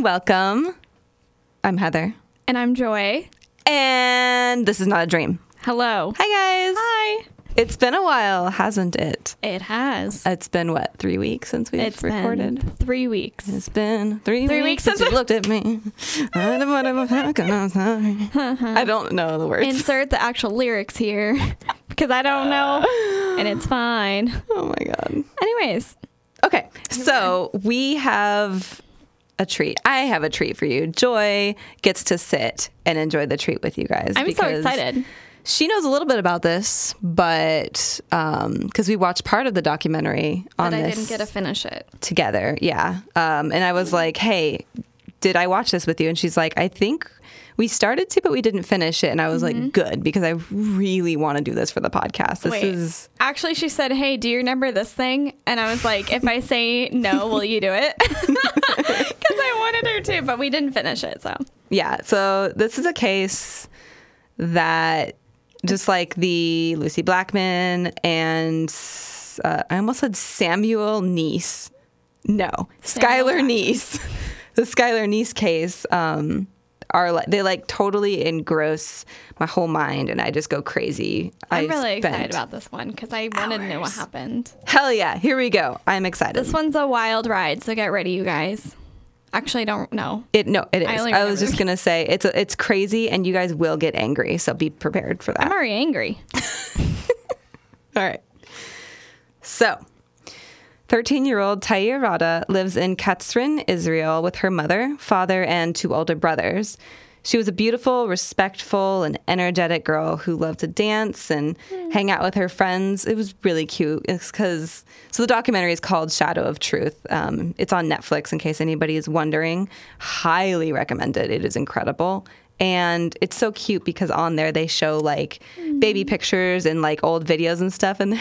and welcome. I'm Heather, And I'm Joy. and this is not a dream. Hello. Hi, guys. Hi. It's been a while, hasn't it? It has. It's been what three weeks since we've It's recorded. been three weeks. It's been three, Three weeks, weeks since you looked at me. I don't know what I'm sorry. Uh-huh. I don't know the words. Insert the actual lyrics here because I don't know, and it's fine. oh my god. Anyways, Okay, so we have a treat. I have a treat for you. Joy gets to sit and enjoy the treat with you guys. I'm so excited. She knows a little bit about this, but because we watched part of the documentary on But I didn't get to finish it. together, yeah. Um, and I was like, "Hey, did I watch this with you?" And she's like, "I think." We started to, but we didn't finish it. And I was like, good, because I really want to do this for the podcast. This Wait. is Actually, she said, "Hey, do you remember this thing?" And I was like, "If I say no, will you do it?" Because I wanted her to, but we didn't finish it. So Yeah, so this is a case that just like the Lucie Blackman and uh, I almost said Samuel Neese. No, Samuel Skylar. Neese. the Skylar Neese case um, are like they like totally engross my whole mind, and I just go crazy. I'm I really excited about this one because I wanted to know what happened. Hell yeah! Here we go. I'm excited. This one's a wild ride, so get ready, you guys. Actually, I don't know. It no, it is. I I, was just gonna say it's it's crazy, and you guys will get angry. So be prepared for that. I'm already angry. All right. So, 13 year old Tair Rada lives in Katzrin, Israel, with her mother, father, and two older brothers. She was a beautiful, respectful, and energetic girl who loved to dance and hang out with her friends. It was really cute. It's because, so the documentary is called Shadow of Truth. Um, it's on Netflix in case anybody is wondering. Highly recommended. It is incredible. And it's so cute because on there they show like baby pictures and like old videos and stuff. And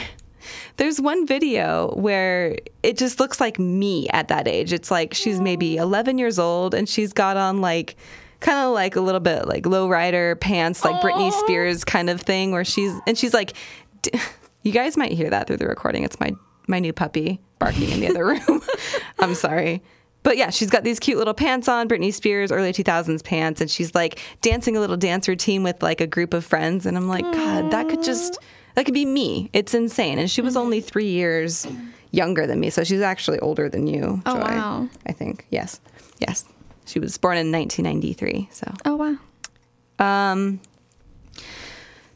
there's one video where it just looks like me at that age. It's like she's maybe 11 years old and she's got on like kind of like a little bit like lowrider pants, like Britney Spears kind of thing, where she's and she's like, d- you guys might hear that through the recording. It's my my new puppy barking in the other room. I'm sorry. But yeah, she's got these cute little pants on, Britney Spears early 2000s pants, and she's like dancing a little dance routine with like a group of friends. And I'm like, God, that could just, that could be me. It's insane. And she was only three years younger than me. So she's actually older than you. Oh, Joy, wow. I think. Yes. Yes. She was born in 1993. So Oh wow. um,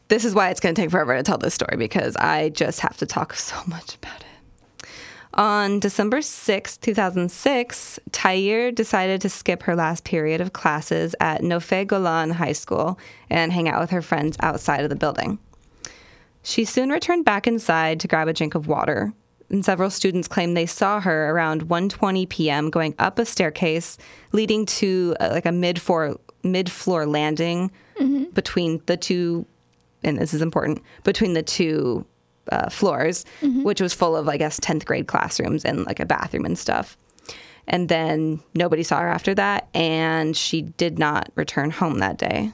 this is why it's going to take forever to tell this story because I just have to talk so much about it. On December sixth, 2006, Tair decided to skip her last period of classes at Nofei Golan High School and hang out with her friends outside of the building. She soon returned back inside to grab a drink of water, and several students claimed they saw her around 1:20 p.m. going up a staircase leading to uh, like a mid-floor mid-floor landing between the two and this is important between the two uh, floors, which was full of I guess 10th grade classrooms and like a bathroom and stuff. And then nobody saw her after that, and she did not return home that day.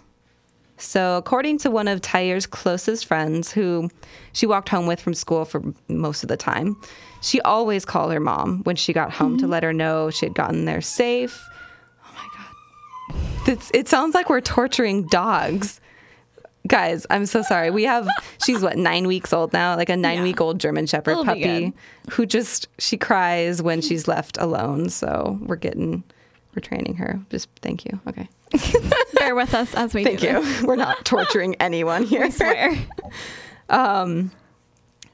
So, according to one of Tyre's closest friends, who she walked home with from school for most of the time, she always called her mom when she got home to let her know she had gotten there safe. Oh my God. It's, it sounds like we're torturing dogs. Guys, I'm so sorry. We have, she's what, nine weeks old now, like a nine week old German Shepherd It'll puppy who just, she cries when she's left alone. So, we're getting, we're training her. Just thank you. Okay. Bear with us as we Thank do you. We're not torturing anyone here. I swear.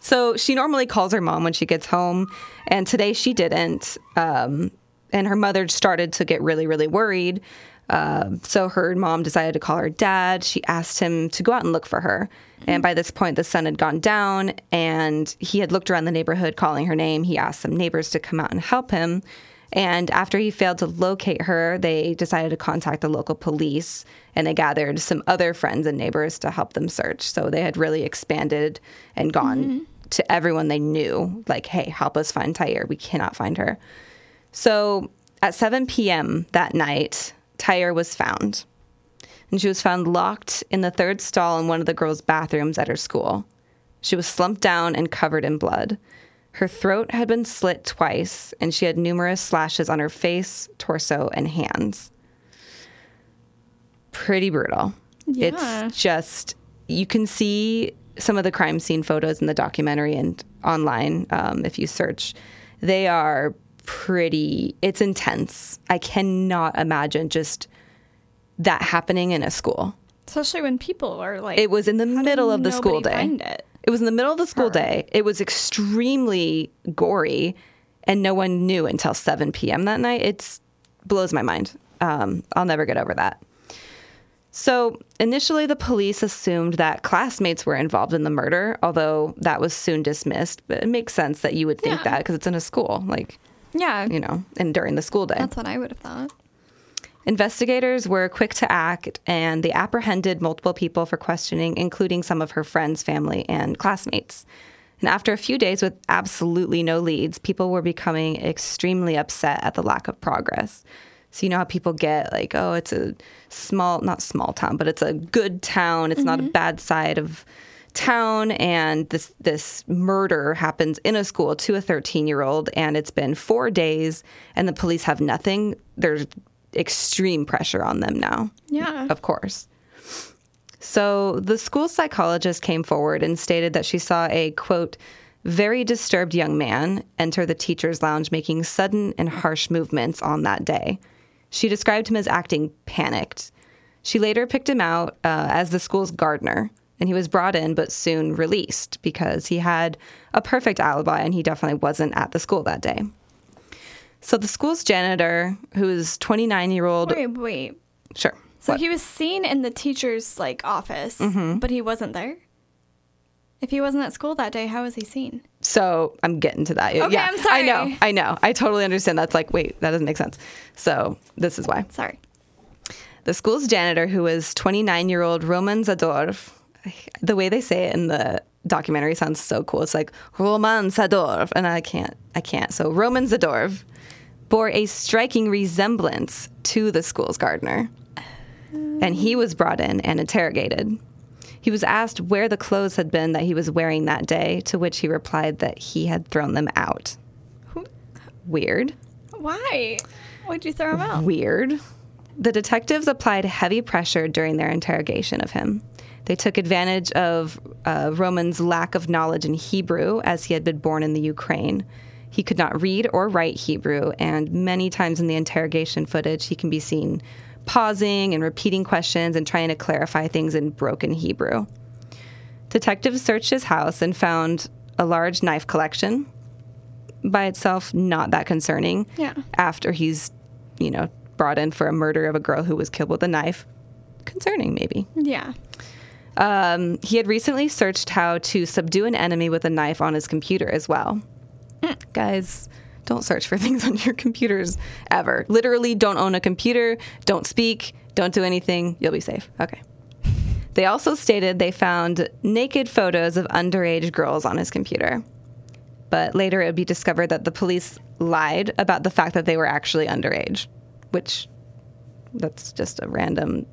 So she normally calls her mom when she gets home, and today she didn't. Um, and her mother started to get really, really worried. Uh, so her mom decided to call her dad. She asked him to go out and look for her. And by this point, the sun had gone down, and he had looked around the neighborhood calling her name. He asked some neighbors to come out and help him. And after he failed to locate her, they decided to contact the local police and they gathered some other friends and neighbors to help them search. So they had really expanded and gone mm-hmm. to everyone they knew, like, hey, help us find Tyre. We cannot find her. So at 7 p.m. that night, Tyre was found. And she was found locked in the third stall in one of the girls' bathrooms at her school. She was slumped down and covered in blood. Her throat had been slit twice, and she had numerous slashes on her face, torso, and hands. Pretty brutal. Yeah. It's just, you can see some of the crime scene photos in the documentary and online um, if you search. They are pretty, it's intense. I cannot imagine just that happening in a school. Especially when people are like, It was in the middle of the school day. It was in the middle of the school day. It was extremely gory, and no one knew until 7 p.m. that night. It blows my mind. Um, I'll never get over that. So initially, the police assumed that classmates were involved in the murder, although that was soon dismissed. But it makes sense that you would think Yeah. that because it's in a school, like Yeah, you know, and during the school day. that's what I would have thought. Investigators were quick to act and they apprehended multiple people for questioning, including some of her friends, family, and classmates. And after a few days with absolutely no leads, people were becoming extremely upset at the lack of progress. So, you know how people get like, oh, it's a small, not small town, but it's a good town. It's not a mm-hmm. bad side of town. And this, this murder happens in a school to a 13 year old. And it's been four days and the police have nothing. There's extreme pressure on them now Yeah. of course. So the school psychologist came forward and stated that she saw a quote, very disturbed young man enter the teacher's lounge making sudden and harsh movements on that day. She described him as acting panicked. She later picked him out uh, as the school's gardener, and he was brought in but soon released because he had a perfect alibi and he definitely wasn't at the school that day. So the school's janitor, who is 29 year old, Wait, wait. sure. So What? he was seen in the teacher's like office, Mm-hmm. but he wasn't there. If he wasn't at school that day, how was he seen? So I'm getting to that. Okay, yeah, I'm sorry. I know. I know. I totally understand. That's like, wait, that doesn't make sense. So this is why. Sorry. The school's janitor, who was 29 year old Roman Zadorov, the way they say it in the documentary sounds so cool. It's like Roman Zadorf, and I can't. I can't. So Roman Zadorov bore a striking resemblance to the school's gardener, and he was brought in and interrogated. He was asked where the clothes had been that he was wearing that day, to which he replied that he had thrown them out. Weird. Why? Why'd you throw them out? Weird. The detectives applied heavy pressure during their interrogation of him. They took advantage of uh, Roman's lack of knowledge in Hebrew, as he had been born in the Ukraine. He could not read or write Hebrew, and many times in the interrogation footage, he can be seen pausing and repeating questions and trying to clarify things in broken Hebrew. Detectives searched his house and found a large knife collection. By itself, not that concerning. Yeah. After he's, you know, brought in for a murder of a girl who was killed with a knife. Concerning, maybe. Yeah. Um, he had recently searched how to subdue an enemy with a knife on his computer as well. Guys, don't search for things on your computers ever. Literally, don't own a computer, don't speak, don't do anything. You'll be safe. Okay. They also stated they found naked photos of underage girls on his computer. But later it would be discovered that the police lied about the fact that they were actually underage, which that's just a random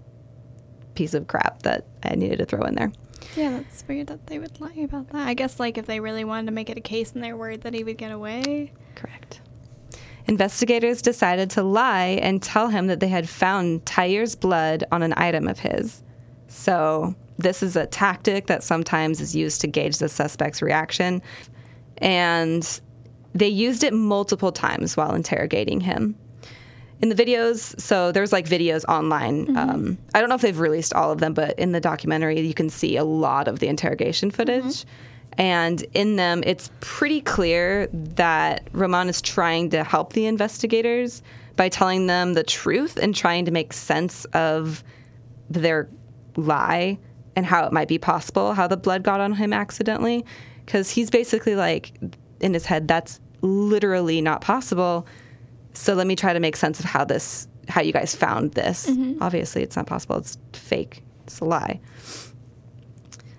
piece of crap that I needed to throw in there. Yeah, that's weird that they would lie about that. I guess like if they really wanted to make it a case and they're worried that he would get away. Correct. Investigators decided to lie and tell him that they had found Tyre's blood on an item of his. So, this is a tactic that sometimes is used to gauge the suspect's reaction. And they used it multiple times while interrogating him. In the videos, so there's like videos online. Um, I don't know if they've released all of them, but in the documentary, you can see a lot of the interrogation footage. And in them, it's pretty clear that Roman is trying to help the investigators by telling them the truth and trying to make sense of their lie and how it might be possible how the blood got on him accidentally. Because he's basically like, in his head, that's literally not possible. So let me try to make sense of how this, how you guys found this. Mm-hmm. Obviously, it's not possible. It's fake. It's a lie.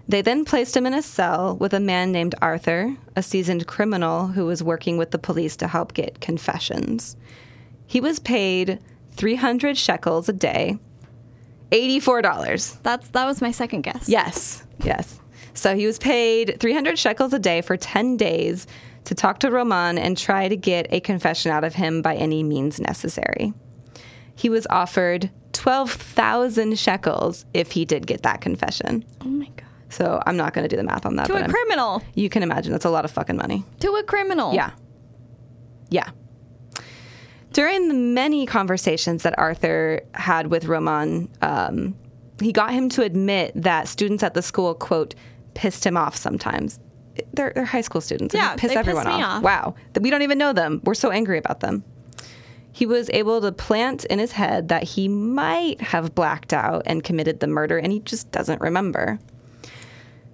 They then placed him in a cell with a man named Arthur, a seasoned criminal who was working with the police to help get confessions. He was paid 300 shekels a day, $84. That's that was my second guess. Yes, yes. So he was paid 300 shekels a day for 10 days to talk to Roman and try to get a confession out of him by any means necessary. He was offered 12,000 shekels if he did get that confession. Oh my god. So I'm not going to do the math on that. To a I'm- criminal. you can imagine that's a lot of fucking money. To a criminal. Yeah. Yeah. During the many conversations that Arthur had with Roman, um, he got him to admit that students at the school, quote, pissed him off sometimes. They're, they're high school students. Yeah, piss piss everyone me off. off. Wow. That we don't even know them. We're so angry about them. He was able to plant in his head that he might have blacked out and committed the murder, and he just doesn't remember.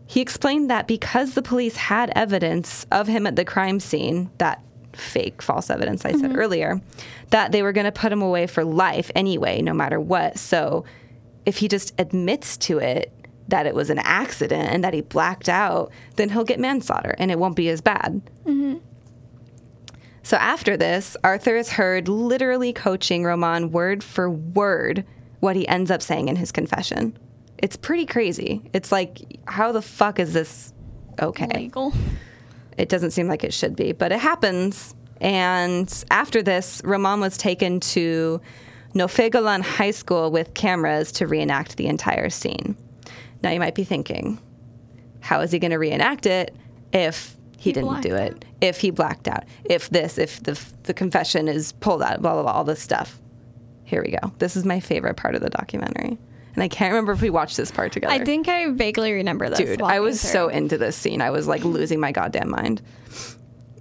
He explained that because the police had evidence of him at the crime scene, that fake false evidence I said mm-hmm. earlier, that they were going to put him away for life anyway, no matter what. So if he just admits to it that it was an accident and that he blacked out, then he'll get manslaughter and it won't be as bad. Mm-hmm. So after this, Arthur is heard literally coaching Roman word for word what he ends up saying in his confession. It's pretty crazy. It's like, how the fuck is this okay? Legal. It doesn't seem like it should be, but it happens. And after this, Roman was taken to Nofei Golan High School with cameras to reenact the entire scene. Now you might be thinking, how is he going to reenact it if he, He didn't do it? If he blacked out? If this? If the the confession is pulled out? Blah blah blah. All this stuff. Here we go. This is my favorite part of the documentary, and I can't remember if we watched this part together. I think I vaguely remember this. Dude, I was through. so into this scene. I was like losing my goddamn mind.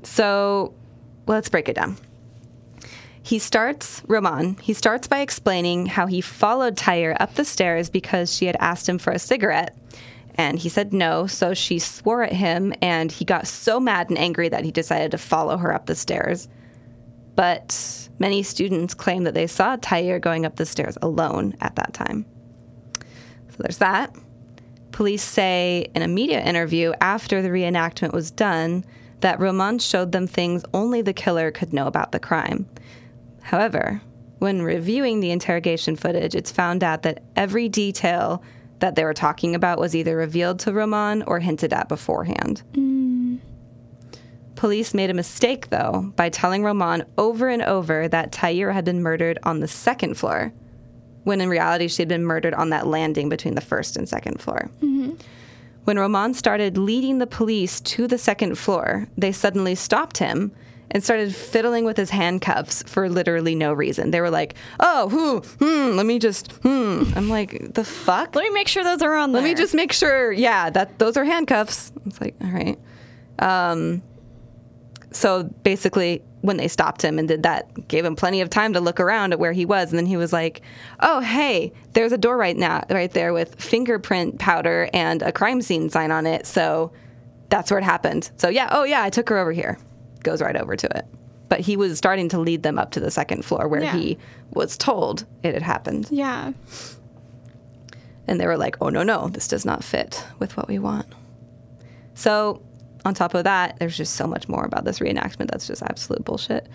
So let's break it down. He starts, Roman, he starts by explaining how he followed Tyre up the stairs because she had asked him for a cigarette. And he said no, so she swore at him, and he got so mad and angry that he decided to follow her up the stairs. But many students claim that they saw Tyre going up the stairs alone at that time. So there's that. Police say in a media interview after the reenactment was done that Roman showed them things only the killer could know about the crime. However, when reviewing the interrogation footage, it's found out that every detail that they were talking about was either revealed to Roman or hinted at beforehand. Police made a mistake, though, by telling Roman over and over that Tyre had been murdered on the second floor, when in reality she had been murdered on that landing between the first and second floor. Mm-hmm. When Roman started leading the police to the second floor, they suddenly stopped him and started fiddling with his handcuffs for literally no reason. They were like, "Oh, who? Hmm, let me just hmm." I'm like, "The fuck?" Let me make sure those are on Let there. me just make sure. Yeah, that those are handcuffs. It's like, all right. Um, so basically, when they stopped him and did that, gave him plenty of time to look around at where he was, and then he was like, "Oh, hey, there's a door right now, right there with fingerprint powder and a crime scene sign on it." So that's where it happened. So yeah, oh yeah, I took her over here. Goes right over to it. But he was starting to lead them up to the second floor where Yeah. he was told it had happened. Yeah. And they were like, oh, no, no, this does not fit with what we want. So, on top of that, there's just so much more about this reenactment that's just absolute bullshit.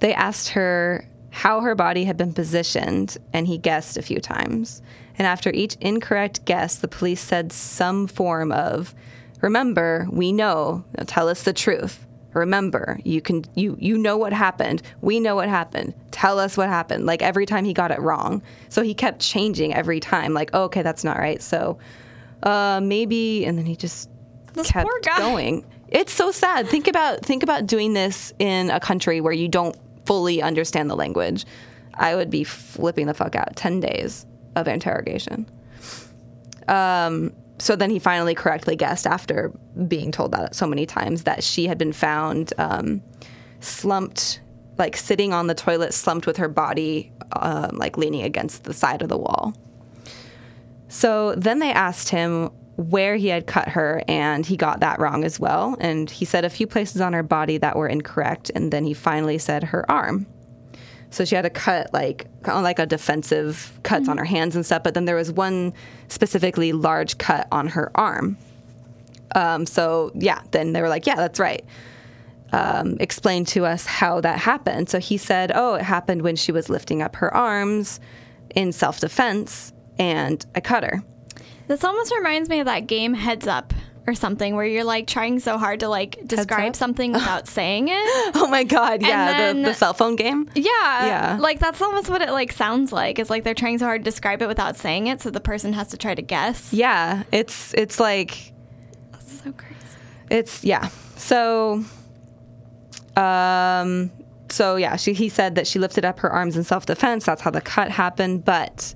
They asked her how her body had been positioned, and he guessed a few times. And after each incorrect guess, the police said some form of, remember, we know, now tell us the truth. Remember, you can you you know what happened. We know what happened. Tell us what happened. Like every time he got it wrong. So he kept changing every time. Like, oh, okay, that's not right. So uh maybe and then he just This kept going. It's so sad. Think about think about doing this in a country where you don't fully understand the language. I would be flipping the fuck out. 10 days of interrogation. Um so then he finally correctly guessed after being told that so many times that she had been found um, slumped, like sitting on the toilet, slumped with her body um, like leaning against the side of the wall. So then they asked him where he had cut her, and he got that wrong as well. And he said a few places on her body that were incorrect, and then he finally said her arm. So she had a cut like like a defensive cuts on her hands and stuff, but then there was one specifically large cut on her arm. Um, so yeah, then they were like, yeah, that's right. Um, explain to us how that happened. So he said, oh, it happened when she was lifting up her arms in self defense, and I cut her. This almost reminds me of that game Heads Up or something where you're like trying so hard to like describe something without saying it. Oh my god, yeah, then- the, the cell phone game. Yeah. Yeah. Like that's almost what it like sounds like. It's like they're trying so hard to describe it without saying it so the person has to try to guess. Yeah, it's it's like That's so crazy. it's yeah. So um so yeah, she he said that she lifted up her arms in self-defense. That's how the cut happened, but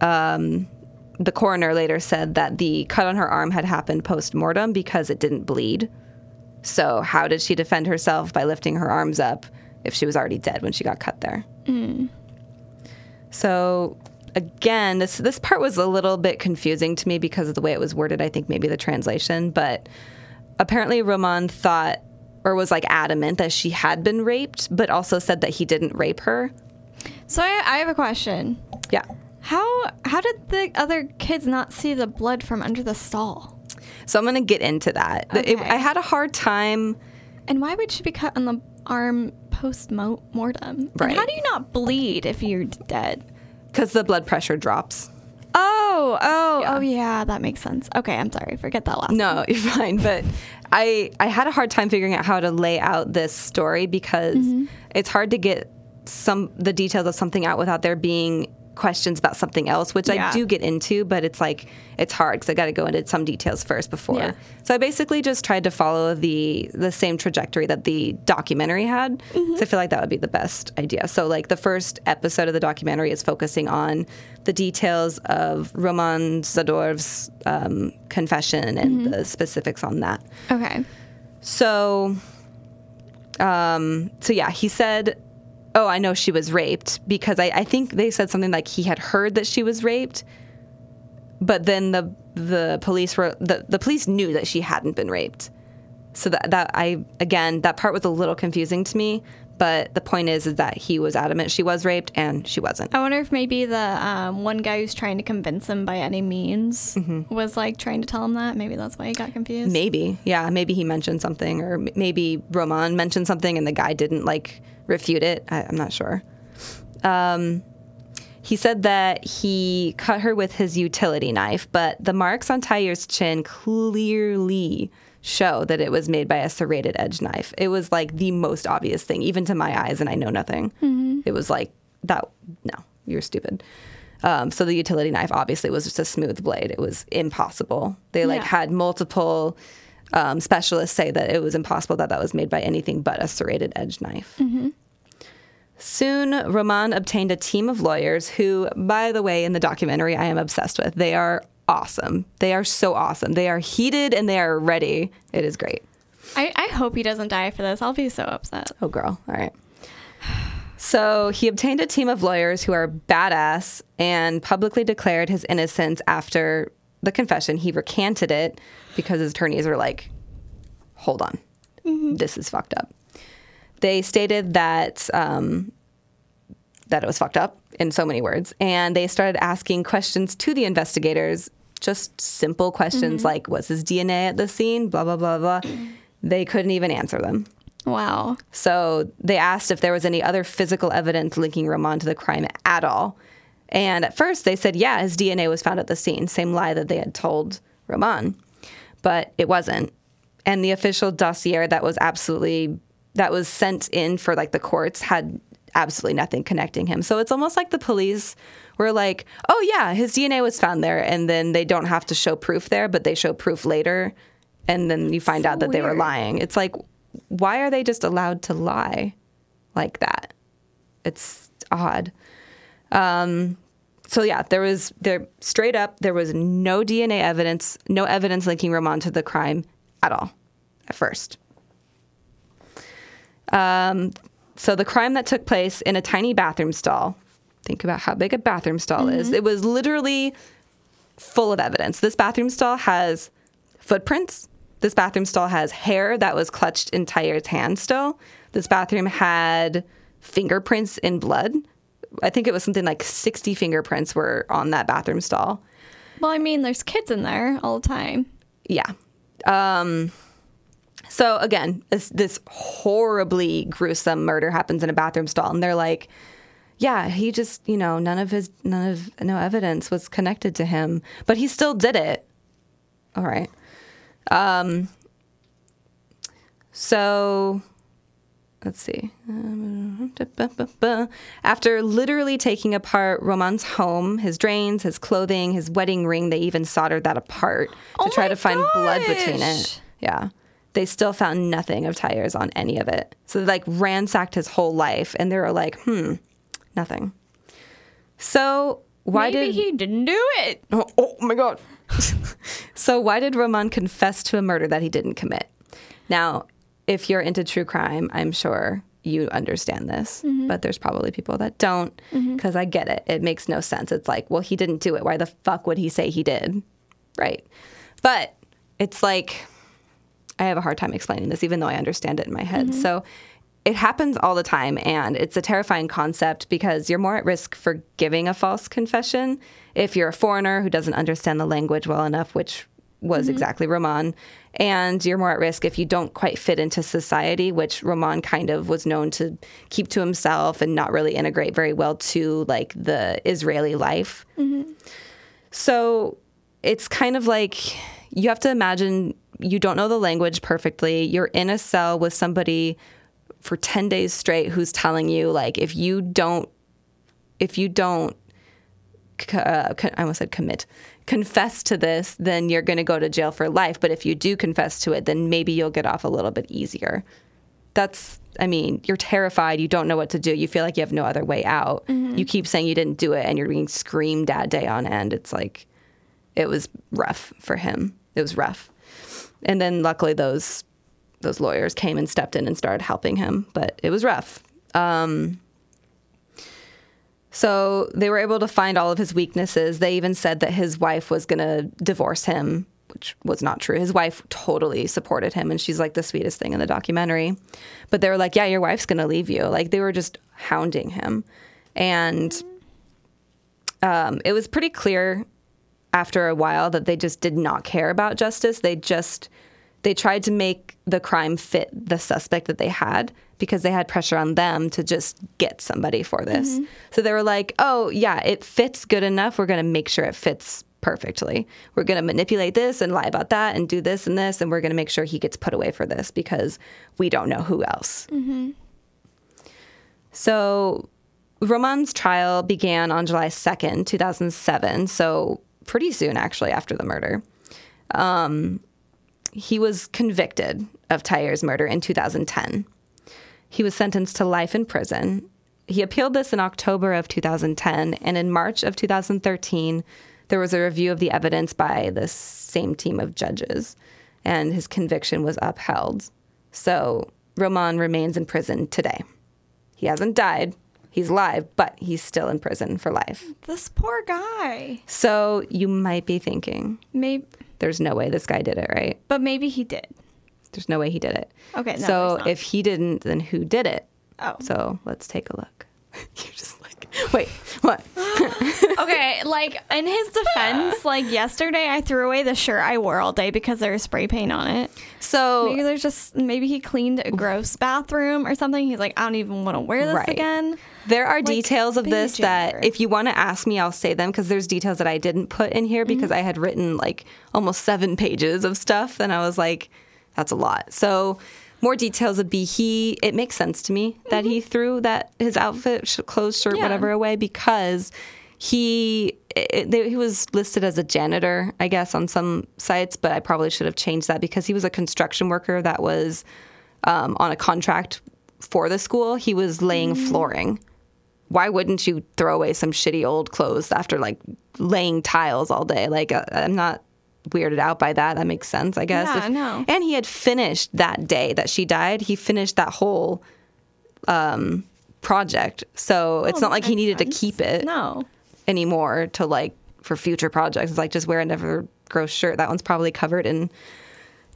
um the coroner later said that the cut on her arm had happened post-mortem because it didn't bleed. So how did she defend herself by lifting her arms up if she was already dead when she got cut there? Mm. So again, this this part was a little bit confusing to me because of the way it was worded. I think maybe the translation, but apparently Roman thought or was like adamant that she had been raped, but also said that he didn't rape her. So I, I have a question. Yeah. How how did the other kids not see the blood from under the stall? So I'm going to get into that. It- I had a hard time. And why would she be cut on the arm post mortem? Right. And how do you not bleed if you're dead? Because the blood pressure drops. Oh, oh, Yeah. oh, yeah, that makes sense. Okay, I'm sorry. Forget that last. No, you're fine. But I I had a hard time figuring out how to lay out this story because Mm-hmm. it's hard to get some the details of something out without there being questions about something else, which I do get into, but it's like it's hard because I got to go into some details first before. Yeah. So I basically just tried to follow the the same trajectory that the documentary had. Mm-hmm. So I feel like that would be the best idea. So like the first episode of the documentary is focusing on the details of Roman Zadorov's um, confession and Mm-hmm. the specifics on that. Okay. So, um, so yeah, he said, "Oh, I know she was raped," because I, I think they said something like he had heard that she was raped, but then the the police were the, the police knew that she hadn't been raped. So that that I again that part was a little confusing to me. But the point is, is that he was adamant she was raped and she wasn't. I wonder if maybe the um, one guy who's trying to convince him by any means Mm-hmm. was like trying to tell him that. Maybe that's why he got confused. Maybe, yeah, maybe he mentioned something, or maybe Roman mentioned something and the guy didn't like refute it. I, I'm not sure. Um, he said that he cut her with his utility knife, but the marks on Tyre's chin clearly show that it was made by a serrated edge knife. It was like the most obvious thing, even to my eyes, and I know nothing. It was like that. No, you're stupid. Um, so the utility knife obviously was just a smooth blade. It was impossible. They like Yeah. had multiple um, specialists say that it was impossible that that was made by anything but a serrated edge knife. Soon, Roman obtained a team of lawyers who, by the way, in the documentary, I am obsessed with. They are awesome. They are so awesome. They are heated and they are ready. It is great. I, I hope he doesn't die for this. I'll be so upset. Oh, girl. All right. So he obtained a team of lawyers who are badass and publicly declared his innocence after the confession. He recanted it because his attorneys were like, hold on, this is fucked up. They stated that um, that it was fucked up in so many words, and they started asking questions to the investigators, just simple questions like, "Was his DNA at the scene?" Blah blah blah blah. They couldn't even answer them. Wow. So they asked if there was any other physical evidence linking Roman to the crime at all. And at first they said, yeah, his DNA was found at the scene. Same lie that they had told Roman. But it wasn't. And the official dossier that was absolutely, that was sent in for like the courts had absolutely nothing connecting him. So it's almost like the police were like, oh yeah, his DNA was found there. And then they don't have to show proof there, but they show proof later. And then you find So out that they were lying. It's like, why are they just allowed to lie like that? It's odd. Um, so yeah, there was there straight up there was no DNA evidence, no evidence linking Roman to the crime at all at first. Um, so the crime that took place in a tiny bathroom stall. Think about how big a bathroom stall is. It was literally full of evidence. This bathroom stall has footprints. This bathroom stall has hair that was clutched in Tyre's hand still. This bathroom had fingerprints in blood. I think it was something like 60 fingerprints were on that bathroom stall. Well, I mean, there's kids in there all the time. Yeah. Um, so again, this, this horribly gruesome murder happens in a bathroom stall, and they're like, "Yeah, he just, you know, none of his, none of, no evidence was connected to him, but he still did it." All right. So let's see. After literally taking apart Roman's home, his drains, his clothing, his wedding ring, they even soldered that apart to Oh try to find blood between it. Yeah. They still found nothing of Tyre's on any of it. So they like ransacked his whole life and they were like, hmm, nothing. So why Maybe did he didn't do it. Oh, oh my god. so why did Roman confess to a murder that he didn't commit? Now, if you're into true crime, I'm sure you understand this, mm-hmm. but there's probably people that don't mm-hmm. because I get it. It makes no sense. It's like, well, he didn't do it. Why the fuck would he say he did? Right. But it's like I have a hard time explaining this, even though I understand it in my head. Mm-hmm. So it happens all the time, and it's a terrifying concept because you're more at risk for giving a false confession if you're a foreigner who doesn't understand the language well enough, which was exactly Roman. And you're more at risk if you don't quite fit into society, which Roman kind of was known to keep to himself and not really integrate very well to like the Israeli life. So it's kind of like you have to imagine you don't know the language perfectly. You're in a cell with somebody for 10 days straight who's telling you like if you don't if you don't uh, I almost said commit confess to this then you're going to go to jail for life but if you do confess to it then maybe you'll get off a little bit easier that's I mean, you're terrified, you don't know what to do, you feel like you have no other way out. You keep saying you didn't do it and you're being screamed at day on end. It's like it was rough for him. It was rough. And then luckily those those lawyers came and stepped in and started helping him, but it was rough. Um, so they were able to find all of his weaknesses. They even said that his wife was going to divorce him, which was not true. His wife totally supported him, and she's like the sweetest thing in the documentary. But they were like, "Yeah, your wife's going to leave you." Like they were just hounding him, and um, it was pretty clear after a while that they just did not care about justice. They just they tried to make the crime fit the suspect that they had because they had pressure on them to just get somebody for this. So they were like, "Oh, yeah, it fits good enough. We're going to make sure it fits perfectly. We're going to manipulate this and lie about that and do this and this and we're going to make sure he gets put away for this because we don't know who else." So Roman's trial began on July 2nd, 2007, so pretty soon actually after the murder. Um, he was convicted of Tyre's murder in 2010. He was sentenced to life in prison. He appealed this in October of 2010, and in March of 2013, there was a review of the evidence by the same team of judges, and his conviction was upheld. So Roman remains in prison today. He hasn't died. He's alive, but he's still in prison for life. This poor guy. So you might be thinking, Maybe, there's no way this guy did it, right? but maybe he did. There's no way he did it. Okay, no, so if he didn't, then who did it? Oh. So let's take a look. You're just like, wait, what? okay, like in his defense, like yesterday I threw away the shirt I wore all day because there was spray paint on it. So Maybe there's just maybe he cleaned a gross bathroom or something. He's like, I don't even want to wear this Right. again. There are details of this that if you want to ask me, I'll say them because there's details that I didn't put in here because Mm-hmm. I had written like almost seven pages of stuff and I was like, that's a lot. So more details would be he, it makes sense to me that he threw that, his outfit, sh- clothes, shirt, Mm-hmm. Yeah. whatever away because he, it, they- he was listed as a janitor, I guess, on some sites, but I probably should have changed that because he was a construction worker that was um, on a contract for the school. He was laying flooring why wouldn't you throw away some shitty old clothes after like laying tiles all day? Like uh, I'm not weirded out by that. That makes sense, I guess. Yeah, no. And he had finished that day that she died. He finished that whole um, project, so it's Oh, not like he needed sense. to keep it No. anymore to like for future projects. It's like just wear a never gross shirt. That one's probably covered in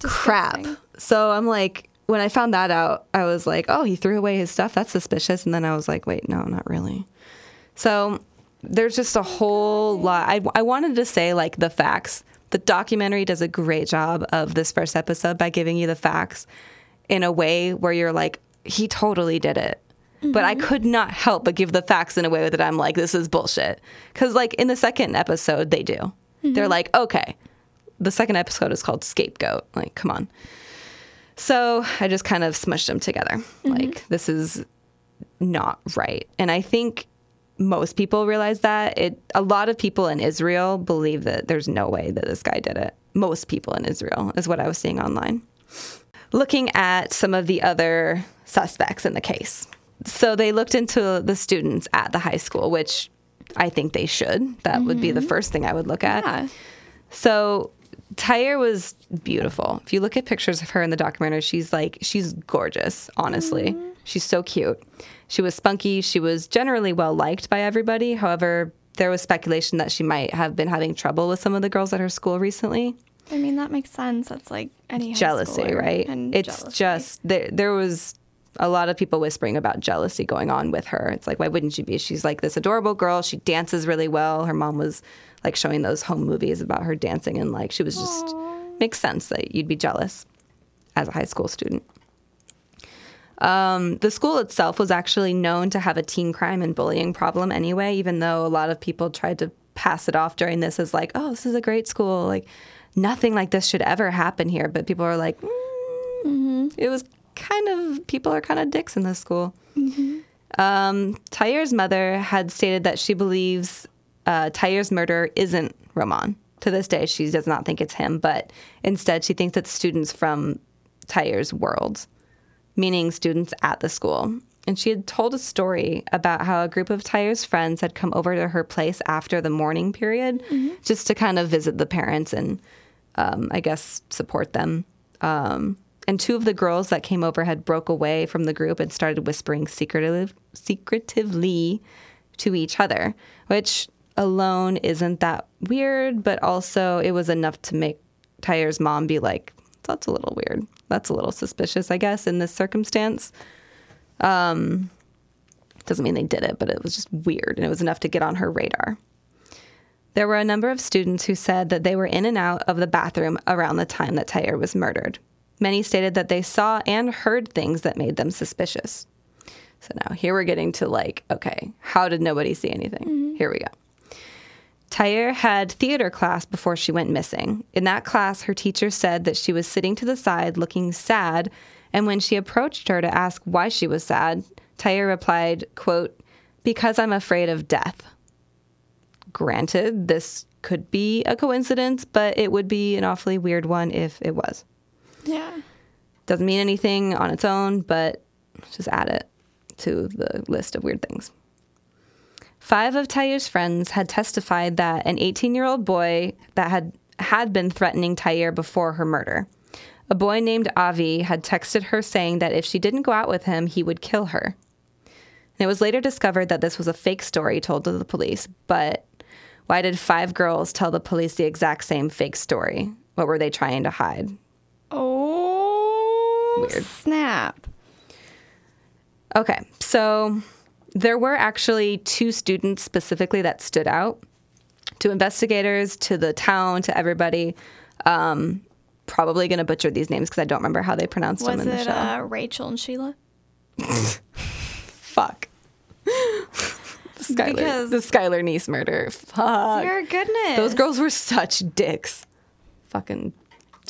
crap. So I'm like, when I found that out, I was like, oh, he threw away his stuff. That's suspicious. And then I was like, wait, no, not really. So there's just a whole lot. I, I wanted to say like the facts. The documentary does a great job of this first episode by giving you the facts in a way where you're like, he totally did it. But I mm-hmm. could not help but give the facts in a way that I'm like, this is bullshit. Because, like, in the second episode, they do. They're mm-hmm. like, okay, the second episode is called Scapegoat. Like, come on. So I just kind of smushed them together. Mm-hmm. Like, this is not right. And I think most people realize that. It a lot of people in Israel believe that there's no way that this guy did it. Most people in Israel is what I was seeing online. Looking at some of the other suspects in the case. So they looked into the students at the high school, which I think they should. That would be the mm-hmm. first thing I would look at. Yeah. So Tyre was beautiful. If you look at pictures of her in the documentary, she's like she's gorgeous, honestly. Mm-hmm. She's so cute. She was spunky, she was generally well liked by everybody. However, there was speculation that she might have been having trouble with some of the girls at her school recently. I mean, that makes sense. That's like any high Jealousy, right? and It's jealousy. just there there was a lot of people whispering about jealousy going on with her. It's like, why wouldn't she be? She's like this adorable girl. She dances really well. Her mom was like showing those home movies about her dancing, and like she was just makes sense that you'd be jealous as a high school student. Um, the school itself was actually known to have a teen crime and bullying problem anyway, even though a lot of people tried to pass it off during this as like, oh, this is a great school. Like, nothing like this should ever happen here. But people are like, mm, it was kind of, people are kind of dicks in this school. Um, Tyre's mother had stated that she believes uh, Tyre's murderer isn't Roman. To this day, she does not think it's him, but instead she thinks it's students from Tyre's world, meaning students at the school. And she had told a story about how a group of Tyre's friends had come over to her place after the mourning period just to kind of visit the parents and, um, I guess, support them. Um, and two of the girls that came over had broke away from the group and started whispering secretive, secretively to each other, which alone isn't that weird, but also it was enough to make Tyre's mom be like, that's a little weird. That's a little suspicious, I guess, in this circumstance. Um, doesn't mean they did it, but it was just weird, and it was enough to get on her radar. There were a number of students who said that they were in and out of the bathroom around the time that Tyre was murdered. Many stated that they saw and heard things that made them suspicious. So now here we're getting to like, okay, how did nobody see anything? Here we go. Tyre had theater class before she went missing. In that class, her teacher said that she was sitting to the side looking sad, and when she approached her to ask why she was sad, Tyre replied, quote, because I'm afraid of death. Granted, this could be a coincidence, but it would be an awfully weird one if it was. Yeah. Doesn't mean anything on its own, but just add it to the list of weird things. Five of Tyre's friends had testified that an 18 year old boy that had, had been threatening Tyre before her murder. A boy named Avi had texted her saying that if she didn't go out with him, he would kill her. And it was later discovered that this was a fake story told to the police, but why did five girls tell the police the exact same fake story? What were they trying to hide? Oh, Weird. snap. Okay, so there were actually two students specifically that stood out to investigators, to the town, to everybody. Um, probably going to butcher these names because I don't remember how they pronounced them Was in the it show. uh, Rachel and Sheila? Fuck. the Skylar, Because- the Skylar Neese murder. Fuck. Your goodness. Those girls were such dicks. Fucking.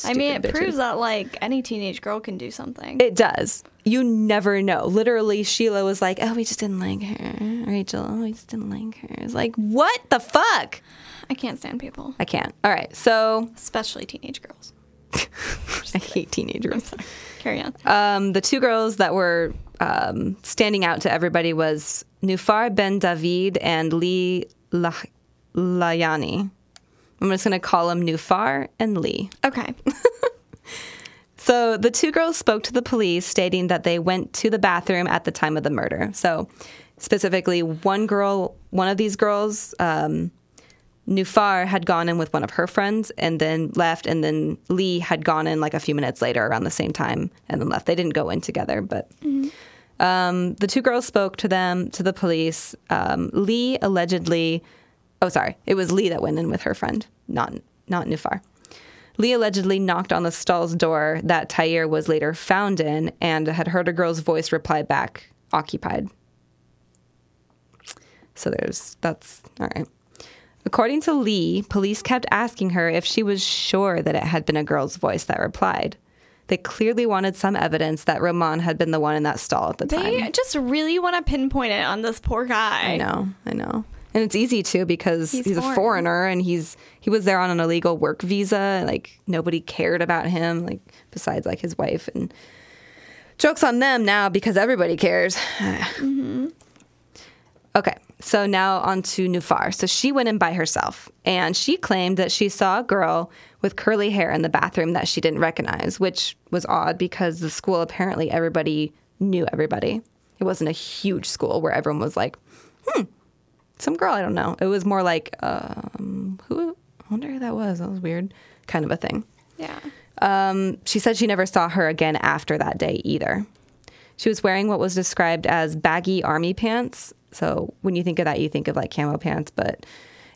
I mean, it bitches. proves that like any teenage girl can do something. It does. You never know. Literally, Sheila was like, "Oh, we just didn't like her." Rachel, "Oh, we just didn't like her." It's like, what the fuck? I can't stand people, I can't. All right, so especially teenage girls. I hate teenagers. Carry on. Um, the two girls that were um, standing out to everybody was Nufar Ben David and Lee La- Layani. I'm just going to call them Nufar and Lee. Okay. So the two girls spoke to the police, stating that they went to the bathroom at the time of the murder. So specifically, one girl, one of these girls, um, Nufar had gone in with one of her friends and then left, and then Lee had gone in like a few minutes later around the same time and then left. They didn't go in together, but um, the two girls spoke to them to the police. Um, Lee allegedly, oh sorry, it was Lee that went in with her friend, not not Nufar. Lee allegedly knocked on the stall's door that Tyre was later found in and had heard a girl's voice reply back, occupied. So there's, that's, all right. According to Lee, police kept asking her if she was sure that it had been a girl's voice that replied. They clearly wanted some evidence that Roman had been the one in that stall at the time. They just really want to pinpoint it on this poor guy. I know, I know. And it's easy too because he's, He's a foreigner and he's he was there on an illegal work visa. Like nobody cared about him, like besides like his wife. And jokes on them now because everybody cares. Okay, so now on to Nofar. So she went in by herself and she claimed that she saw a girl with curly hair in the bathroom that she didn't recognize, which was odd because the school apparently everybody knew everybody. It wasn't a huge school where everyone was like, hmm, some girl I don't know. It was more like, um, who? I wonder who that was. That was weird, kind of a thing. Yeah. Um, she said she never saw her again after that day either. She was wearing what was described as baggy army pants. So when you think of that, you think of like camo pants, but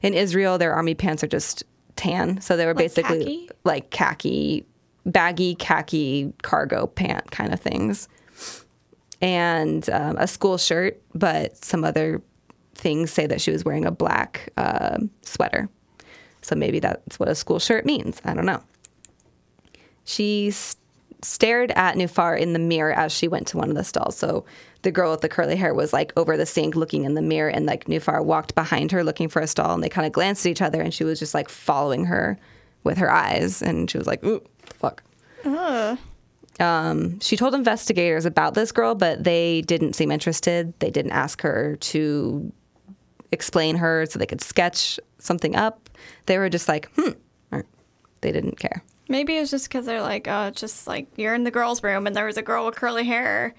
in Israel, their army pants are just tan. So they were Like basically khaki? like khaki, baggy khaki cargo pant kind of things. And um, a school shirt, but some other things say that she was wearing a black um sweater. So maybe that's what a school shirt means. I don't know. She s- stared at Nofar in the mirror as she went to one of the stalls. So the girl with the curly hair was like over the sink looking in the mirror, and like Nofar walked behind her looking for a stall, and they kind of glanced at each other, and she was just like following her with her eyes, and she was like, "Ooh, fuck." Um, she told investigators about this girl, but they didn't seem interested. They didn't ask her to explain her so they could sketch something up. They were just like, hmm. Or They didn't care. Maybe it's just because they're like, oh, just like you're in the girls' room and there was a girl with curly hair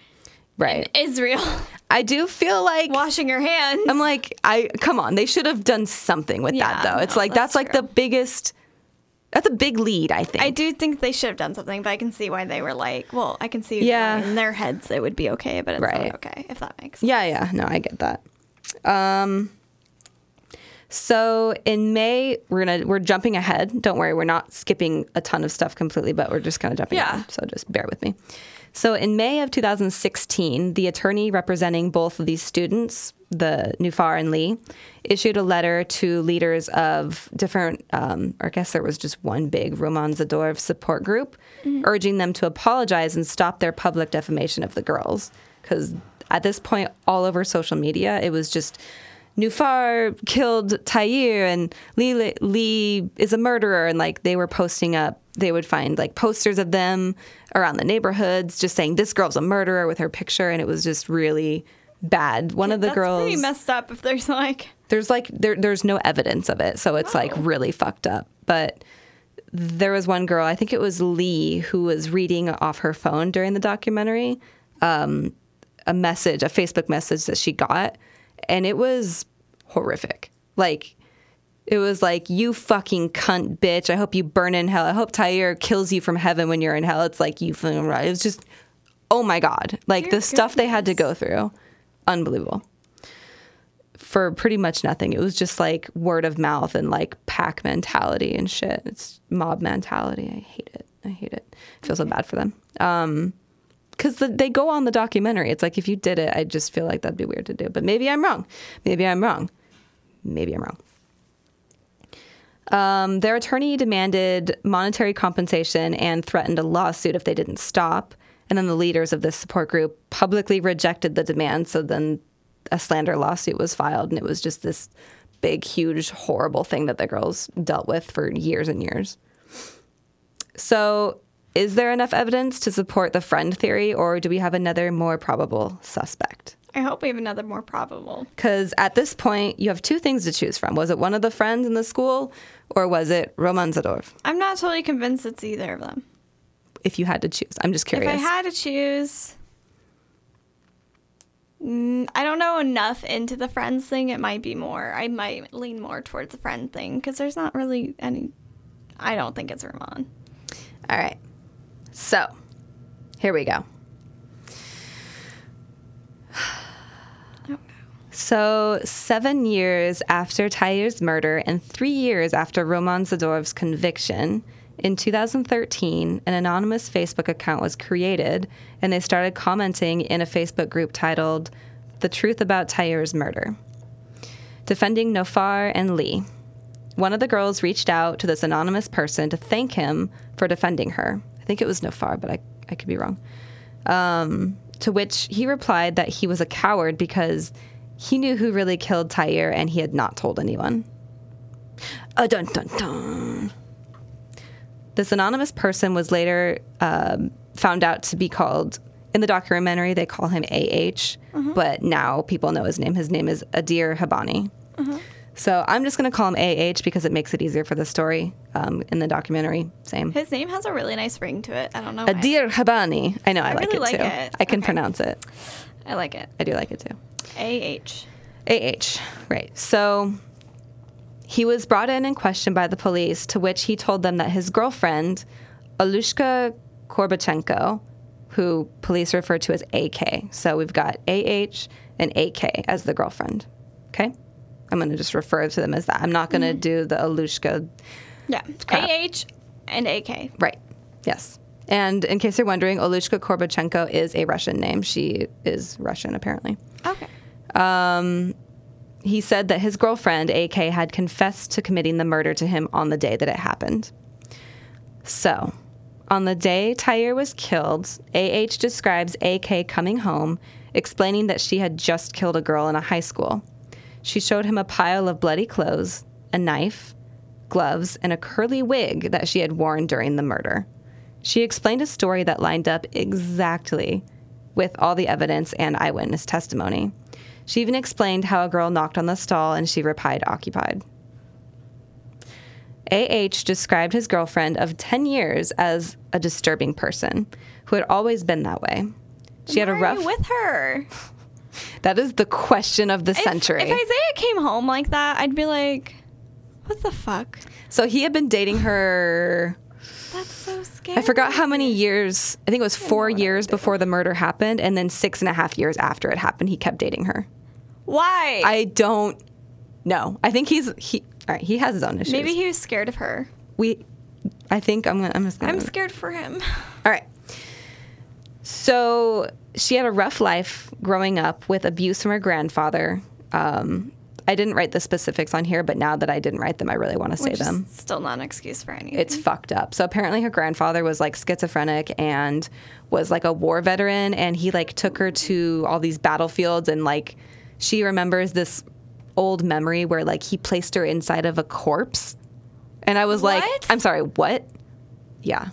Right. in Israel I do feel like washing your hands. I'm like, I come on, they should have done something with Yeah, that though. It's like that's, that's like the biggest that's a big lead, I think. I do think they should have done something, but I can see why they were like, well, I can see Yeah. in their heads it would be okay, but it's Right. not okay, if that makes sense. Yeah, yeah, no, I get that. Um so in May, we're gonna we're jumping ahead. Don't worry, we're not skipping a ton of stuff completely, but we're just kind of jumping Yeah. ahead. So just bear with me. So in May of 2016, the attorney representing both of these students, the Nofar and Lee, issued a letter to leaders of different, um, or I guess there was just one big Roman Zadorov support group, urging them to apologize and stop their public defamation of the girls. Because at this point, all over social media, it was just Nofar killed Tair and Lee, Lee is a murderer. And like they were posting up, they would find like posters of them around the neighborhoods just saying, this girl's a murderer with her picture. And it was just really bad. One of the That's girls, pretty messed up if there's like, there's like, there, there's no evidence of it. So it's like Oh. really fucked up. But there was one girl, I think it was Lee, who was reading off her phone during the documentary um, a message, a Facebook message that she got, and it was horrific. Like, it was like, you fucking cunt bitch. I hope you burn in hell. I hope Tyre kills you from heaven when you're in hell. It's like, you fucking right. It was just, oh my God. Like, Dear the stuff they had to go through, unbelievable. For pretty much nothing. It was just like word of mouth and like pack mentality and shit. It's mob mentality. I hate it. I hate it. I feel so bad for them. Um, because the, they go on the documentary. It's like if you did it, I just feel like that'd be weird to do. But maybe I'm wrong. Maybe I'm wrong. Maybe I'm wrong. Um, their attorney demanded monetary compensation and threatened a lawsuit if they didn't stop. And then the leaders of this support group publicly rejected the demand. So then a slander lawsuit was filed, and it was just this big, huge, horrible thing that the girls dealt with for years and years. So, is there enough evidence to support the friend theory, or do we have another more probable suspect? I hope we have another more probable. Because at this point, you have two things to choose from. Was it one of the friends in the school, or was it Roman Zadorov? I'm not totally convinced it's either of them. If you had to choose, I'm just curious. If I had to choose, mm, I don't know enough into the friends thing. It might be more. I might lean more towards the friend thing because there's not really any. I don't think it's Ramon. All right. So, here we go. So, seven years after Tyre's murder and three years after Roman Zadorov's conviction, in 2013, an anonymous Facebook account was created and they started commenting in a Facebook group titled The Truth About Tyre's Murder, defending Nofar and Lee. one of the girls reached out to this anonymous person to thank him for defending her. I think it was Nofar, but I, I could be wrong. Um, to which he replied that he was a coward because he knew who really killed Tyre and he had not told anyone. Uh, dun, dun, dun. This anonymous person was later um, found out to be called, in the documentary, they call him AH, but now people know his name. His name is Adir Habani. So I'm just going to call him AH because it makes it easier for the story um, in the documentary. Same. His name has a really nice ring to it. I don't know. Adir Habani. I know, I, like really it like too. it. I can Okay. pronounce it. I like it. I do like it too. AH. AH, right. So he was brought in and questioned by the police, to which he told them that his girlfriend, Alushka Korbachenko, who police refer to as AK. So we've got AH and AK as the girlfriend. Okay? I'm going to just refer to them as that. I'm not going to do the Alushka. Yeah. Crap. AH and AK. Right. Yes. And in case you're wondering, Olushka Korbachenko is a Russian name. She is Russian, apparently. Okay. Um, he said that his girlfriend, AK, had confessed to committing the murder to him on the day that it happened. So, on the day Tyre was killed, AH describes AK coming home, explaining that she had just killed a girl in a high school. She showed him a pile of bloody clothes, a knife, gloves, and a curly wig that she had worn during the murder. She explained a story that lined up exactly with all the evidence and eyewitness testimony. She even explained how a girl knocked on the stall and she replied, occupied. AH described his girlfriend of 10 years as a disturbing person who had always been that way. She had a Why are rough. you with her. That is the question of the If- century. If, Isaiah came home like that, I'd be like, what the fuck? so he had been dating her. That's so scary. I forgot how many years. I think it was four years before the murder happened, and then six and a half years after it happened, he kept dating her. Why? I don't know. I think he's he. All right, he has his own issues. Maybe he was scared of her. we. I think I'm gonna. I'm just gonna. I'm scared for him. All right. So she had a rough life growing up with abuse from her grandfather. Um, I didn't write the specifics on here, but now that I didn't write them, I really want to say them. still not an excuse for anything. It's fucked up. So apparently her grandfather was like schizophrenic and was like a war veteran and he like took her to all these battlefields and like she remembers this old memory where like he placed her inside of a corpse. And I was like, I'm sorry, what? Yeah.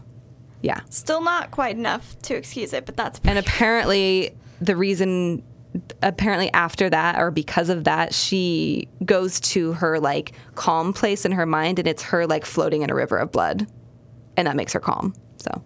Yeah. still not quite enough to excuse it, but that's And apparently, the reason, apparently, after that or because of that, she goes to her like calm place in her mind and it's her like floating in a river of blood. And that makes her calm. So,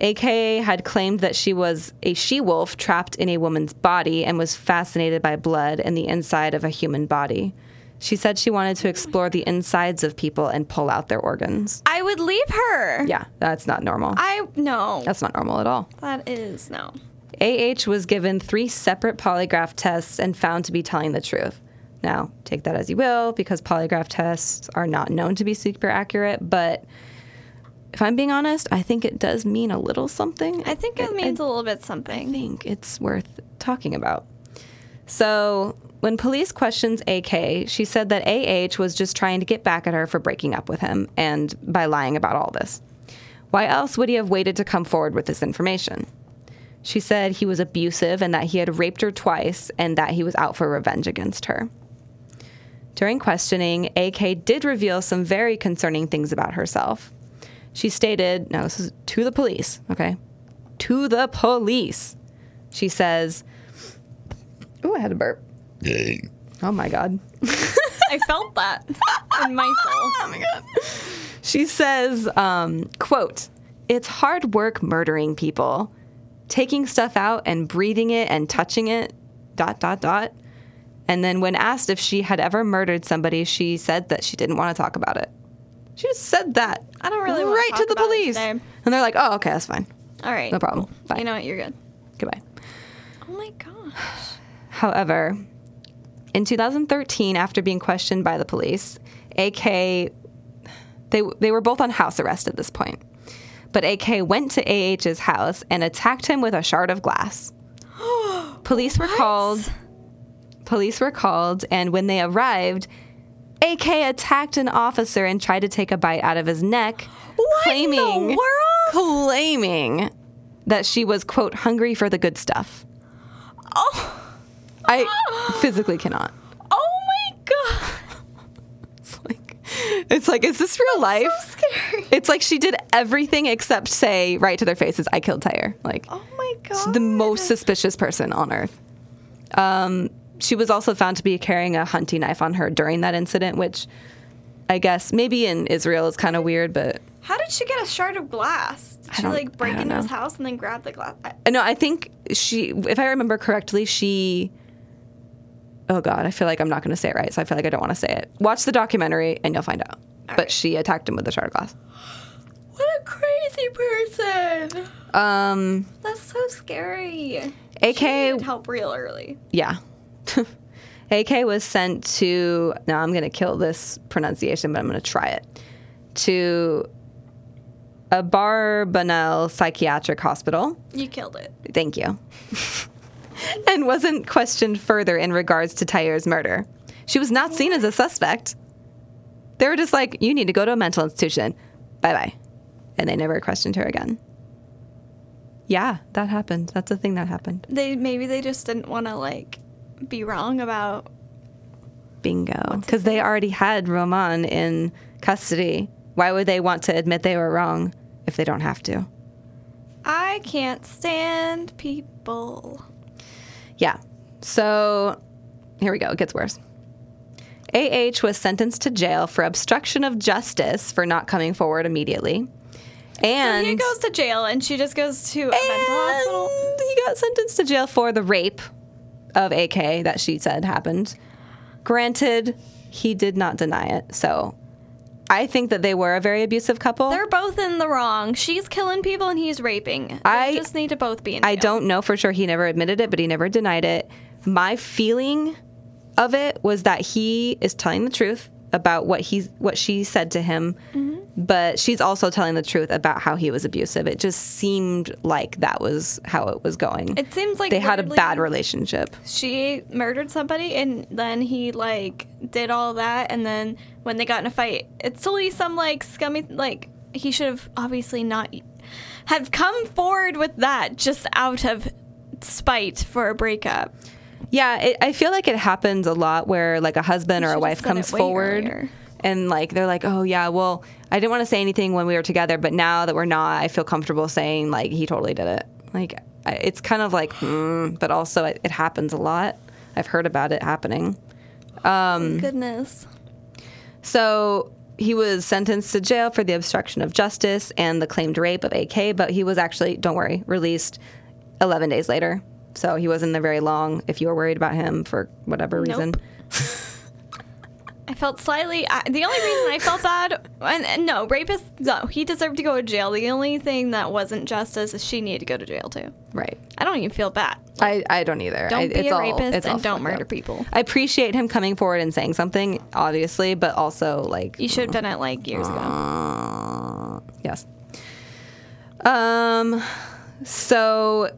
AKA had claimed that she was a she wolf trapped in a woman's body and was fascinated by blood and the inside of a human body. She said she wanted to explore the insides of people and pull out their organs. I would leave her. Yeah, that's not normal. I no. That's not normal at all. that is no. AH was given three separate polygraph tests and found to be telling the truth. Now, take that as you will, because polygraph tests are not known to be super accurate, but if I'm being honest, I think it does mean a little something. I think it means a little bit something. I think it's worth talking about. So, when police questions AK, she said that AH was just trying to get back at her for breaking up with him and by lying about all this. Why else would he have waited to come forward with this information? She said he was abusive and that he had raped her twice and that he was out for revenge against her. During questioning, AK did reveal some very concerning things about herself. She stated, no, this is to the police, okay? To the police. She says, Oh, I had a burp. Oh my God. I felt that in my soul. Oh my God. She says, um, quote, it's hard work murdering people. Taking stuff out and breathing it and touching it, dot, dot, dot. And then when asked if she had ever murdered somebody, she said that she didn't want to talk about it. She just said that. I don't really wanna talk to the about police. And they're like, oh, okay, that's fine. All right. No problem. Fine. You know what? You're good. Goodbye. Oh my gosh. However, in 2013, after being questioned by the police, AK they they were both on house arrest at this point. But AK went to AH's house and attacked him with a shard of glass. Police were called. Police were called, and when they arrived, AK attacked an officer and tried to take a bite out of his neck, What in the claiming world? claiming that she was quote hungry for the good stuff. Oh, I physically cannot. oh my god. It's like, it's like, is this real life? So scary. It's like she did everything except say right to their faces, "I killed Tyre." Like Oh my she's god. the most suspicious person on earth. Um, she was also found to be carrying a hunting knife on her during that incident, which I guess maybe in Israel is kind of weird, but How did she get a shard of glass? Did she like break into his house and then grab the glass? I- No, I think she, if I remember correctly, she. Oh God, I feel like I'm not going to say it right, so I feel like I don't want to say it. Watch the documentary and you'll find out. but right. she attacked him with a shard of glass. What a crazy person. Um, That's so scary. AK, help real early. yeah. AK was sent to. Now I'm going to kill this pronunciation, but I'm going to try it. To Abarbanel psychiatric hospital. You killed it. Thank you. and wasn't questioned further in regards to Tyre's murder. She was not seen as a suspect. They were just like, you need to go to a mental institution. Bye bye. And they never questioned her again. Yeah, that happened. That's a thing that happened. They maybe they just didn't want to like be wrong about. Bingo. Because they already had Roman in custody. Why would they want to admit they were wrong if they don't have to? I can't stand people. Yeah. So here we go. It gets worse. AH was sentenced to jail for obstruction of justice for not coming forward immediately. And, he goes to jail and she just goes to a mental hospital. he got sentenced to jail for the rape of AK that she said happened. Granted, he did not deny it. So I think that they were a very abusive couple. They're both in the wrong. She's killing people and he's raping. They I- just need to both be in I jail. don't know for sure. He never admitted it, but he never denied it. My feeling of it was that he is telling the truth about what he's what she said to him, mm-hmm. but she's also telling the truth about how he was abusive. It just seemed like that was how it was going. It seems like they had a bad relationship. She murdered somebody and then he like did all that and then when they got in a fight, it's totally some like scummy like he should have obviously not have come forward with that just out of spite for a breakup. Yeah, it, I feel like it happens a lot where like a husband or a wife comes forward earlier. and like they're like, "Oh yeah, well, I didn't want to say anything when we were together, but now that we're not, I feel comfortable saying like he totally did it." Like I- it's kind of like, mm, but also it, it happens a lot. I've heard about it happening. Um, Goodness. So he was sentenced to jail for the obstruction of justice and the claimed rape of AK, but he was actually, don't worry, released 11 days later. So he wasn't there very long if you were worried about him for whatever reason. I felt slightly. I, the only reason I felt bad, and, and no, rapist, no, he deserved to go to jail. The only thing that wasn't justice is she needed to go to jail too. Right. I don't even feel bad. I, I don't either. Don't I, be it's a all- rapist it's and don't murder up. people. I appreciate him coming forward and saying something, obviously, but also like You should have done it like years ago. Uh, yes. Um. So,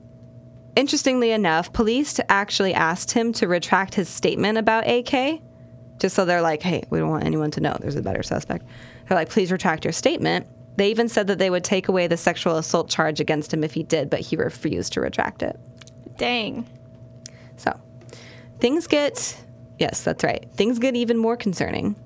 interestingly enough, police actually asked him to retract his statement about AK, just so they're like, "Hey, we don't want anyone to know there's a better suspect." They're like, "Please retract your statement." They even said that they would take away the sexual assault charge against him if he did, but he refused to retract it. Dang. So things get, yes, that's right. Things get even more concerning.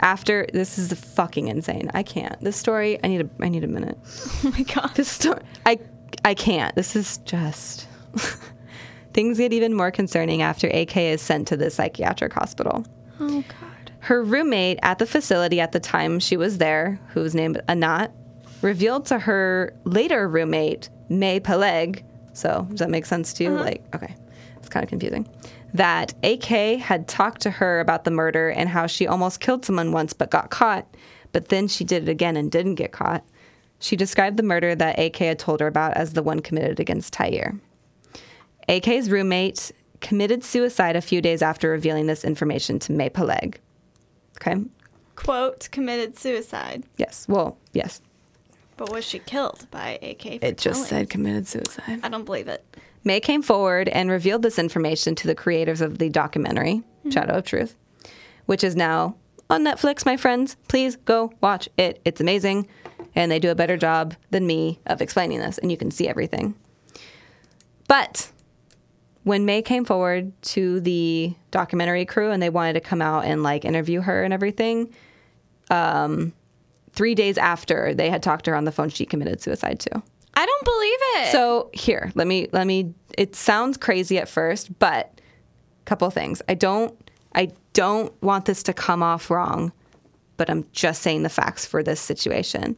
After this is fucking insane. I can't. This story. I need a. I need a minute. Oh my god. This story. I. I can't. This is just. things get even more concerning after AK is sent to the psychiatric hospital. Oh god. Her roommate at the facility at the time she was there, who was named Anat, revealed to her later roommate, May Peleg, so does that make sense to you? Uh-huh. Like, okay, it's kind of confusing, that AK had talked to her about the murder and how she almost killed someone once but got caught, but then she did it again and didn't get caught. She described the murder that AK had told her about as the one committed against Tyre. AK's roommate committed suicide a few days after revealing this information to May Peleg. Okay. Quote committed suicide. Yes. Well, yes. But was she killed by AK? For It just telling? said committed suicide. I don't believe it. May came forward and revealed this information to the creators of the documentary, hmm. Shadow of Truth, which is now on Netflix, my friends. Please go watch it. It's amazing. And they do a better job than me of explaining this, and you can see everything. But when May came forward to the documentary crew and they wanted to come out and like interview her and everything, um, three days after they had talked to her on the phone, she committed suicide too. I don't believe it. So here, let me let me. It sounds crazy at first, but a couple things. I don't I don't want this to come off wrong, but I'm just saying the facts for this situation.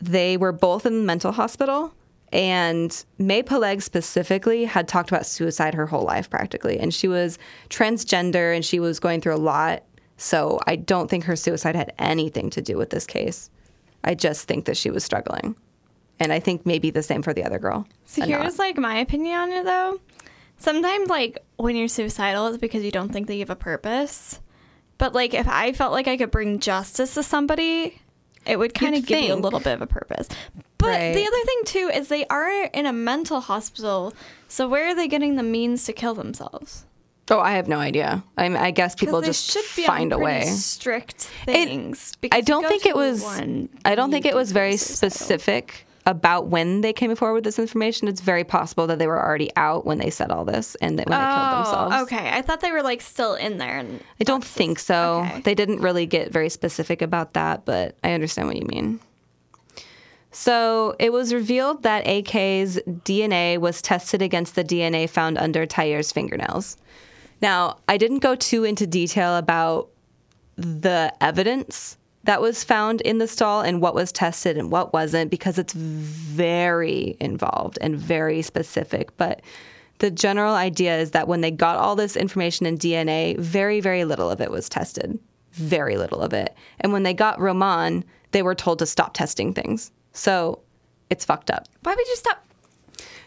They were both in the mental hospital, and May Peleg specifically had talked about suicide her whole life practically, and she was transgender and she was going through a lot. So I don't think her suicide had anything to do with this case. I just think that she was struggling. And I think maybe the same for the other girl. So and not. here's like my opinion on it though. Sometimes like when you're suicidal it's because you don't think that you have a purpose. But like if I felt like I could bring justice to somebody, it would kind You'd of give you a little bit of a purpose. But Right. the other thing too is they are in a mental hospital. So where are they getting the means to kill themselves? Oh, I have no idea. I, mean, I guess people just should be find on a way. strict things. I because you don't think it was. one, I don't think it was very specific about when they came forward with this information. It's very possible that they were already out when they said all this and that when they killed oh, themselves. Oh, okay. I thought they were like still in there. And I don't think so. okay. They didn't really get very specific about that, but I understand what you mean. So it was revealed that AK's DNA was tested against the DNA found under Tyre's fingernails. Now, I didn't go too into detail about the evidence that was found in the stall and what was tested and what wasn't because it's very involved and very specific. But the general idea is that when they got all this information in DNA, very, very little of it was tested. Very little of it. And when they got Roman, they were told to stop testing things. So it's fucked up. why would you stop?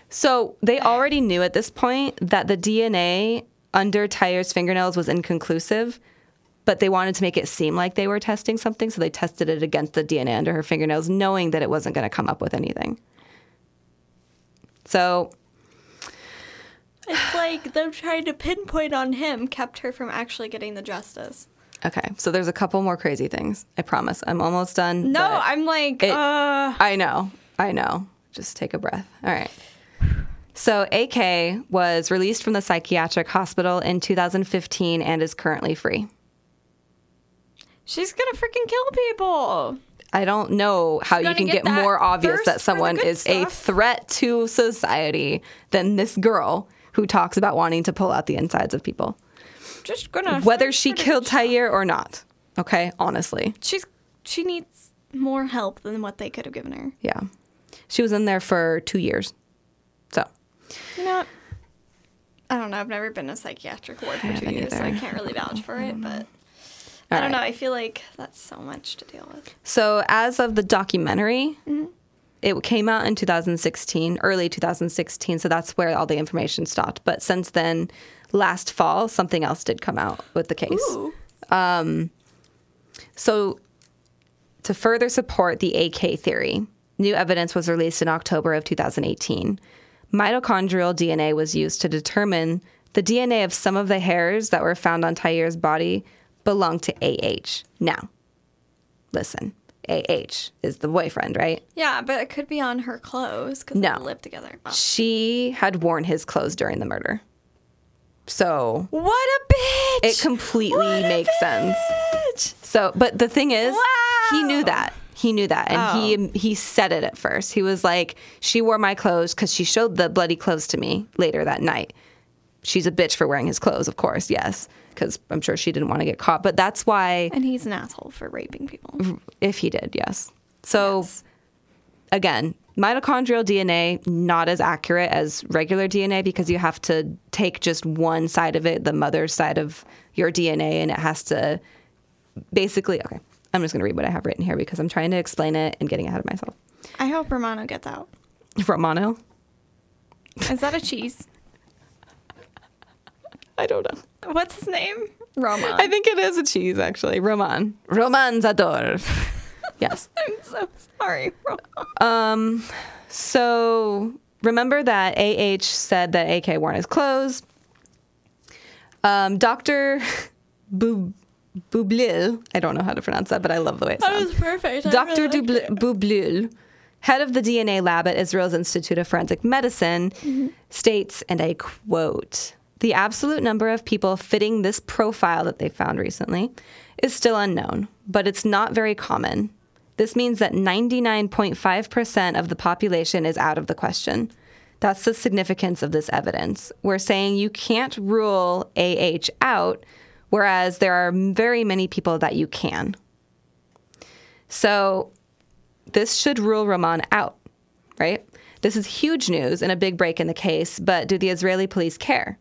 So they already knew at this point that the DNA under Tyre's fingernails was inconclusive, but they wanted to make it seem like they were testing something, so they tested it against the DNA under her fingernails, knowing that it wasn't going to come up with anything. So It's like them trying to pinpoint on him kept her from actually getting the justice. okay, so there's a couple more crazy things. I promise. I'm almost done. No, I'm like, it- uh, I know. I know. Just take a breath. All right. So AK was released from the psychiatric hospital in 2015 and is currently free. She's gonna freaking kill people. I don't know how you can get get, more obvious that someone is a threat to society than this girl who talks about wanting to pull out the insides of people, Just gonna whether she killed. Tyre or not. Okay, honestly, She's she needs more help than what they could have given her. yeah, she was in there for two years. So You know? I don't know. I've never been in a psychiatric ward for two years, so I can't really vouch for it. But All I don't know. I feel like that's so much to deal with. So, as of the documentary, Mm-hmm. it came out in 2016, early 2016. So that's where all the information stopped. But since then, last fall, something else did come out with the case. Ooh. So, to further support the AK theory, new evidence was released in October of 2018. Mitochondrial DNA was used to determine the DNA of some of the hairs that were found on Tyre's body belonged to AH. Now, listen, AH is the boyfriend, right? Yeah, but it could be on her clothes because No. they live together. Oh. She had worn his clothes during the murder. So What a bitch! it completely What a makes sense. bitch! So, but the thing is, he knew that. He knew that, and he he said it at first. He was like, "She wore my clothes because she showed the bloody clothes to me later that night." She's a bitch for wearing his clothes, of course, yes, because I'm sure she didn't want to get caught. But that's why, And he's an asshole for raping people. if he did, yes. So Yes. again, mitochondrial DNA not as accurate as regular DNA because you have to take just one side of it, the mother's side of your DNA, and it has to basically. Okay, I'm just going to read what I have written here because I'm trying to explain it and getting ahead of myself. I hope Romano gets out. Romano? Is that a cheese? I don't know. What's his name? Roman. I think it is a cheese, actually. Roman. Roman Zador. yes. I'm so sorry. Roman. Um, so remember that AH said that AK worn his clothes. Um, Dr. Bu- Boublil, I don't know how to pronounce that, but I love the way it sounds. That was perfect. Dr. Dubl- Boublil, head of the DNA lab at Israel's Institute of Forensic Medicine, states, and I quote, the absolute number of people fitting this profile that they found recently is still unknown, but it's not very common. This means that 99.5% of the population is out of the question. That's the significance of this evidence. We're saying you can't rule AH out, whereas there are very many people that you can. So this should rule Roman out, right? This is huge news and a big break in the case, but do the Israeli police care?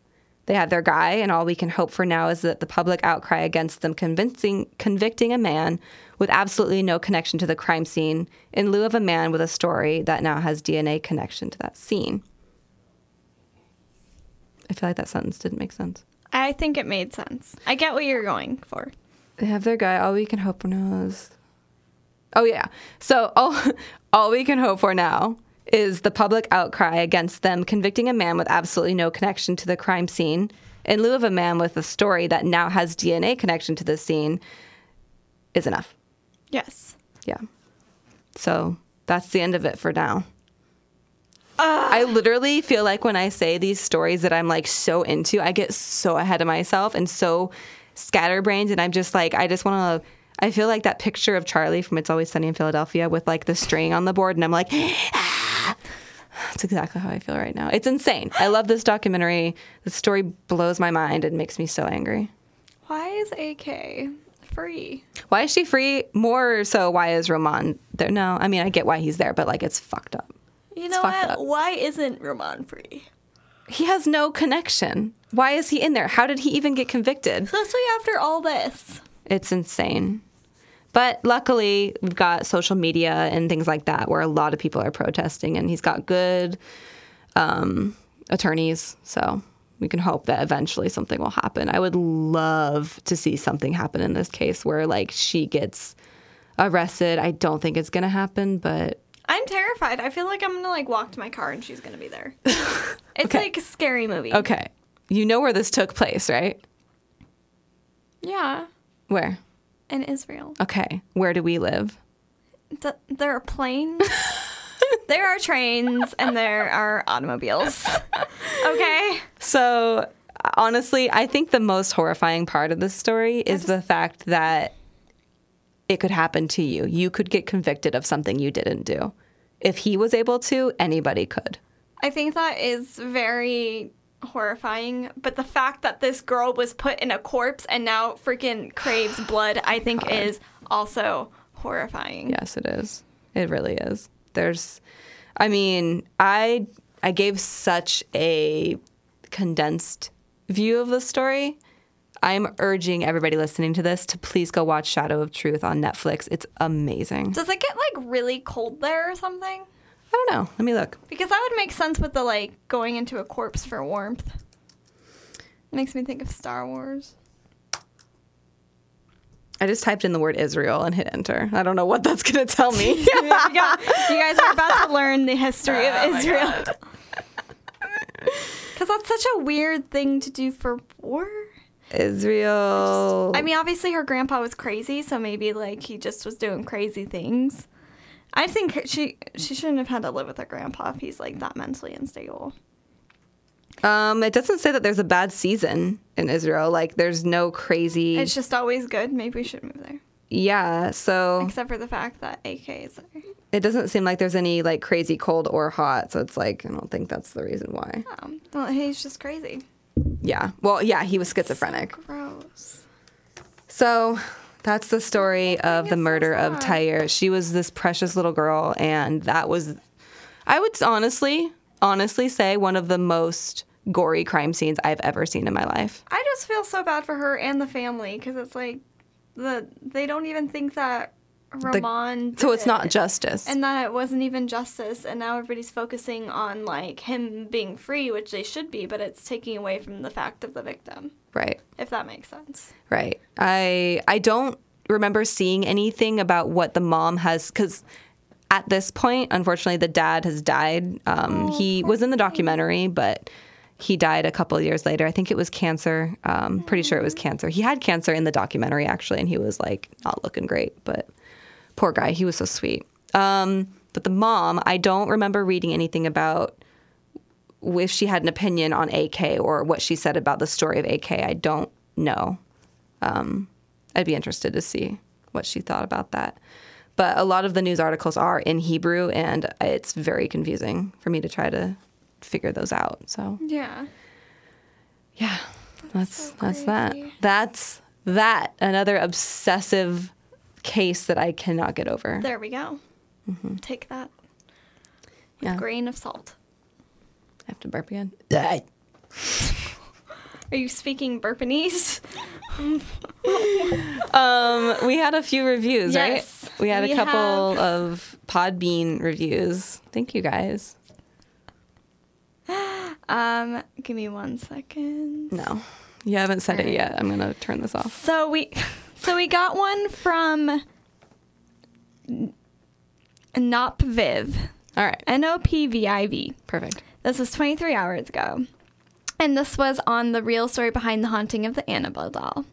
They have their guy, and all we can hope for now is that the public outcry against them convincing, convicting a man with absolutely no connection to the crime scene in lieu of a man with a story that now has DNA connection to that scene. I feel like that sentence didn't make sense. I think it made sense. I get what you're going for. They have their guy. All we can hope for now is. Oh yeah. So all all we can hope for now is the public outcry against them convicting a man with absolutely no connection to the crime scene in lieu of a man with a story that now has DNA connection to the scene is enough. Yes. Yeah. So that's the end of it for now. I literally feel like when I say these stories that I'm like so into, I get so ahead of myself and so scatterbrained. And I'm just like, I just want to, I feel like that picture of Charlie from It's Always Sunny in Philadelphia with like the string on the board. And I'm like, ah. That's exactly how I feel right now. It's insane. I love this documentary. The story blows my mind and makes me so angry. Why is AK free? Why is she free? More so, why is Roman there? No, I mean, I get why he's there, but like, it's fucked up. You know what? up. Why isn't Roman free? He has no connection. Why is he in there? How did he even get convicted? Especially after all this. It's insane. But luckily, we've got social media and things like that where a lot of people are protesting, and he's got good um, attorneys. So we can hope that eventually something will happen. I would love to see something happen in this case where, like, she gets arrested. I don't think it's going to happen, but I'm terrified. I feel like I'm gonna like walk to my car and she's gonna be there. It's Okay. like a scary movie. okay. You know where this took place, right? Yeah. Where? In Israel. Okay. Where do we live? Th- there are planes. there are trains and there are automobiles. Okay. So, honestly, I think the most horrifying part of this story is the fact that it could happen to you. You could get convicted of something you didn't do. If he was able to, anybody could. I think that is very horrifying. But the fact that this girl was put in a corpse and now freaking craves blood, I think is also horrifying. Yes, it is. It really is. There's I mean, I I gave such a condensed view of the story. I'm urging everybody listening to this to please go watch Shadow of Truth on Netflix. It's amazing. Does it get like really cold there or something? I don't know. Let me look. Because that would make sense with the like going into a corpse for warmth. Makes me think of Star Wars. I just typed in the word Israel and hit enter. I don't know what that's going to tell me. you, you guys are about to learn the history Oh of Israel. Because that's such a weird thing to do for war. Israel. I mean, obviously her grandpa was crazy, so maybe like he just was doing crazy things. I think she she shouldn't have had to live with her grandpa if he's like that mentally unstable. um, it doesn't say that there's a bad season in Israel. Like, there's no crazy. It's just always good. Maybe we should move there, yeah. So except for the fact that AK is there. it doesn't seem like there's any like crazy cold or hot. So it's like I don't think that's the reason why. Um, well, he's just crazy. Yeah. Well, yeah, he was schizophrenic. Gross. So that's the story oh, of is the so murder of sad. Tyre. She was this precious little girl, and that was, I would honestly, honestly say one of the most gory crime scenes I've ever seen in my life. I just feel so bad for her and the family because it's like the they don't even think that Ramon. So it's not justice. and that it wasn't even justice, and now everybody's focusing on like him being free, which they should be, but it's taking away from the fact of the victim, right. if that makes sense. Right. I I don't remember seeing anything about what the mom has because at this point, unfortunately, the dad has died. Um, he was in the documentary, but he died a couple of years later. I think it was cancer. Um, pretty sure it was cancer. He had cancer in the documentary actually, and he was like not looking great. But poor guy, he was so sweet. Um, but the mom, I don't remember reading anything about if she had an opinion on AK or what she said about the story of AK. I don't know. Um, I'd be interested to see what she thought about that. But a lot of the news articles are in Hebrew, and it's very confusing for me to try to figure those out. So Yeah. yeah, that's so that's that. That's that. Another obsessive case that I cannot get over. There we go. Take that with Yeah. grain of salt. I have to burp again. Are you speaking Burpanese? Um, we had a few reviews, Yes, right? We had we a couple have. of Podbean reviews. Thank you guys. Um, give me one second. No, you haven't said it yet. I'm gonna turn this off. So we, so we got one from Nop Viv, All right, N O P V I V. perfect. This was 23 hours ago. And this was on the real story behind the haunting of the Annabelle doll.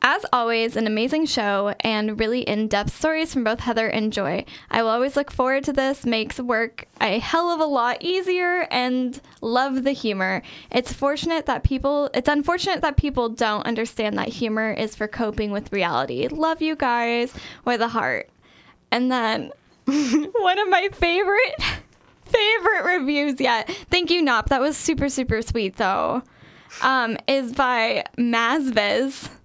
As always, an amazing show and really in depth stories from both Heather and Joy. I will always look forward to this, makes work a hell of a lot easier and love the humor. It's fortunate that people, it's unfortunate that people don't understand that humor is for coping with reality. Love you guys with a heart. And then one of my favorite favorite reviews yet. Thank you, Nop. That was super, super sweet though. Um, is by Mazvez.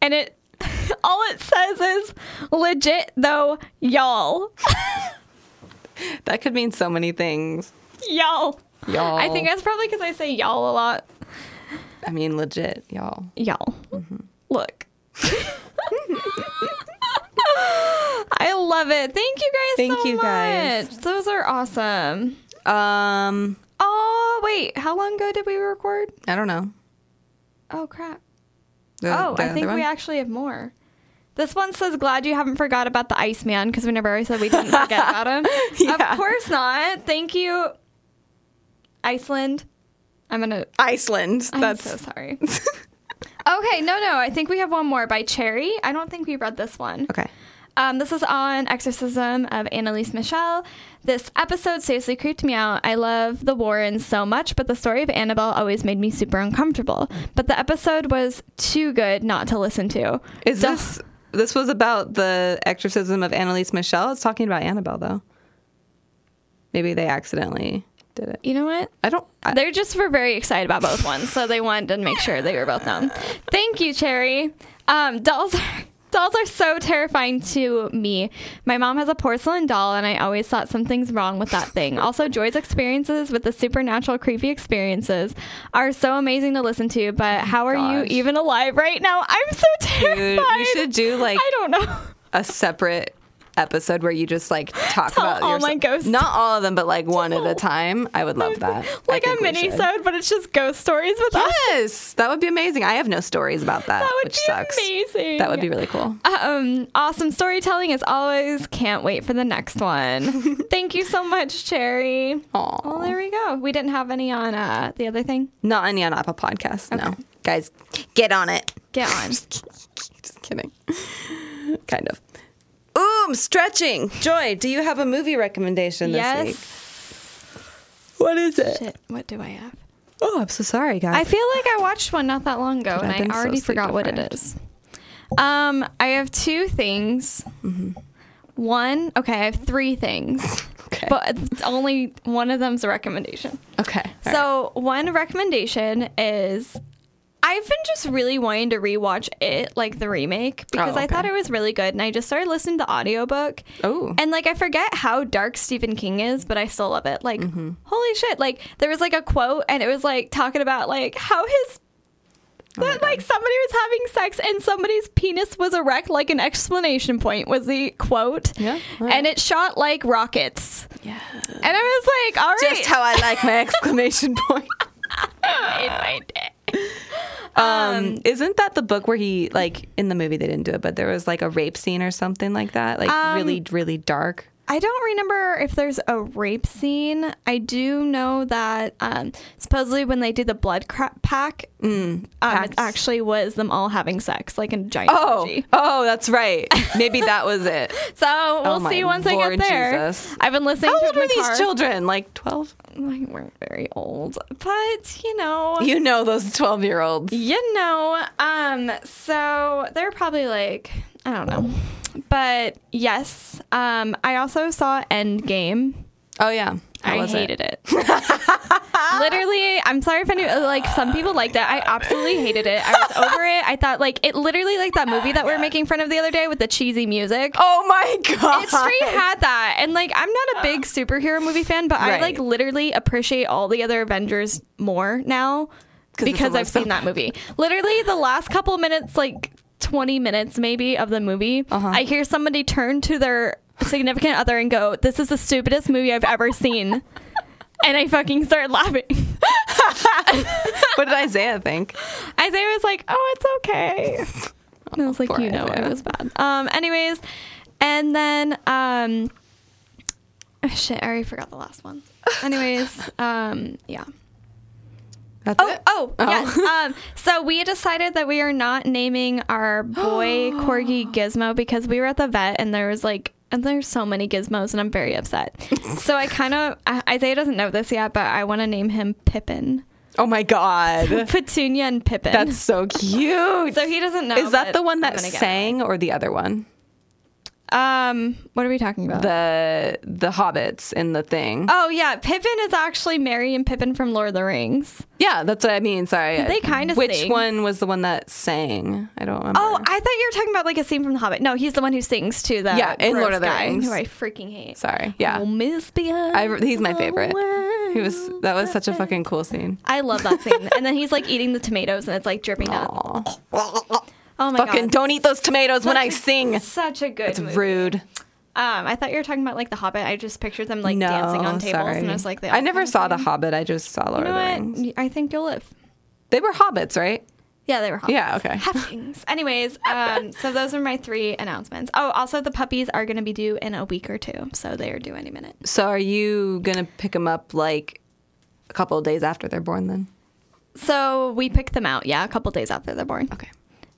And it all it says is legit though, y'all. That could mean so many things. y'all. Y'all. I think that's probably because I say y'all a lot. I mean, legit, y'all. Y'all. Look. I love it. Thank you guys Thank so you, guys. Those are awesome. Um, Oh, wait. How long ago did we record? I don't know. Oh, crap. The- Oh, the I think other we actually have more. This one says, "Glad you haven't forgot about the Iceman," because we never said we didn't forget about him. Yeah. Of course not. Thank you, Iceland. I'm gonna. Iceland. I'm That's so sorry. okay, no, no. I think we have one more by Cherry. I don't think we read this one. okay. Um, this is on Exorcism of Anneliese Michel. This episode seriously creeped me out. I love the Warrens so much, but the story of Annabelle always made me super uncomfortable. But the episode was too good not to listen to. Is this this was about the exorcism of Anneliese Michel? It's talking about Annabelle though. Maybe they accidentally did it. You know what? I don't. I, They just were very excited about both ones, so they wanted to make sure they were both known. Thank you, Cherry. Um, dolls. Dolls are so terrifying to me. My mom has a porcelain doll, and I always thought something's wrong with that thing. Also, Joy's experiences with the supernatural, creepy experiences are so amazing to listen to. But how are you even alive right now? I'm so terrified. Dude, you should do like I don't know. a separate episode where you just like talk Tell about all your my ghost Not all of them, but like one at a time. I would love that. Like a mini sode, but it's just ghost stories with us. Yes, that would be amazing. I have no stories about that, That would which be sucks. amazing. That would be really cool. Um, awesome storytelling as always. Can't wait for the next one. Thank you so much, Cherry. Oh, Well, there we go. We didn't have any on uh, the other thing. Not any on Apple Podcasts. No, guys, get on it. Get on. Just kidding. kind of. Ooh, stretching. Joy, do you have a movie recommendation this yes. week? What is it? Shit. What do I have? Oh, I'm so sorry, guys. I feel like I watched one not that long ago, Could and I already sleep forgot what it is. Um, I have two things. Mm-hmm. One, okay, I have three things, Okay. but only one of them's a recommendation. okay. all So one recommendation is I've been just really wanting to rewatch it, like the remake, because I okay. thought it was really good. And I just started listening to the audiobook. Oh. And like I forget how dark Stephen King is, but I still love it. Like, Mm-hmm. holy shit. Like there was like a quote and it was like talking about like how his Oh that like somebody was having sex and somebody's penis was erect like an exclamation point was the quote. Yeah, right. And it shot like rockets. Yeah. And I was like, all right. Just how I like my exclamation point. in my day. Um, isn't that the book where he like in the movie they didn't do it, but there was like a rape scene or something like that, like Um, really, really dark. I don't remember if there's a rape scene. I do know that um, supposedly when they do the blood cra- pack, um, it actually was them all having sex, like in a giant Oh, orgy. oh, that's right. Maybe that was it. So we'll Oh see once I get there. Jesus. I've been listening How to old are these car. children? Like 12? They weren't very old, but you know, You know those 12 year olds. you know. Um, so they're probably like I don't know, but yes. Um, I also saw Endgame. Oh, yeah. How I hated it. literally, I'm sorry if any like some people liked it. I absolutely hated it. I was over it. I thought like it literally like that movie that we were making fun of the other day with the cheesy music. Oh my God. It straight had that. And like I'm not a big superhero movie fan, but I like literally appreciate all the other Avengers more now 'Cause because I've so seen that movie. Literally the last couple minutes, like 20 minutes maybe of the movie, Uh-huh. I hear somebody turn to their significant other and go, "This is the stupidest movie I've ever seen." and I fucking started laughing. what did Isaiah think? Isaiah was like, "Oh, it's okay." And I was like, "You know, it was bad." Um. Anyways, and then um. oh, shit, I already forgot the last one. Anyways, um. Yeah. That's Oh, it? oh, yes. Um, so we decided that we are not naming our boy corgi Gizmo because we were at the vet and there was like, and there's so many gizmos and I'm very upset. so I kind of Isaiah doesn't know this yet, but I want to name him Pippin, Oh my God. Petunia and Pippin. That's so cute. so he doesn't know. Is that the one that sang or the other one? Um, what are we talking about? The the hobbits in the thing. oh yeah, Pippin is actually Merry and Pippin from Lord of the Rings. Yeah, that's what I mean. Sorry. They kinda Which sing. one was the one that sang? I don't remember. Oh, I thought you were talking about like a scene from The Hobbit. No, he's the one who sings to the Yeah, in Lord of the guy, Rings. who I freaking hate. sorry. Yeah. Oh, Miss I, he's my favorite. He was that was such a fucking cool scene. I love that scene. and then he's like eating the tomatoes and it's like dripping. Aw. Oh my Fucking god. don't eat those tomatoes when I sing. Such a good It's movie. rude. Um, I thought you were talking about like The Hobbit. I just pictured them like no, dancing on tables sorry. and I was like, they I all never kinda saw The sing. Hobbit. I just saw Lord You of the Rings. what? I think you'll live. They were hobbits, right? Yeah, they were hobbits. Yeah, okay. Halflings. Anyways, um, so those are my three announcements. Oh, also the puppies are going to be due in a week or two, so they are due any minute. So are you gonna pick them up like a couple of days after they're born? Then So we pick them out, yeah, a couple days after they're born. okay.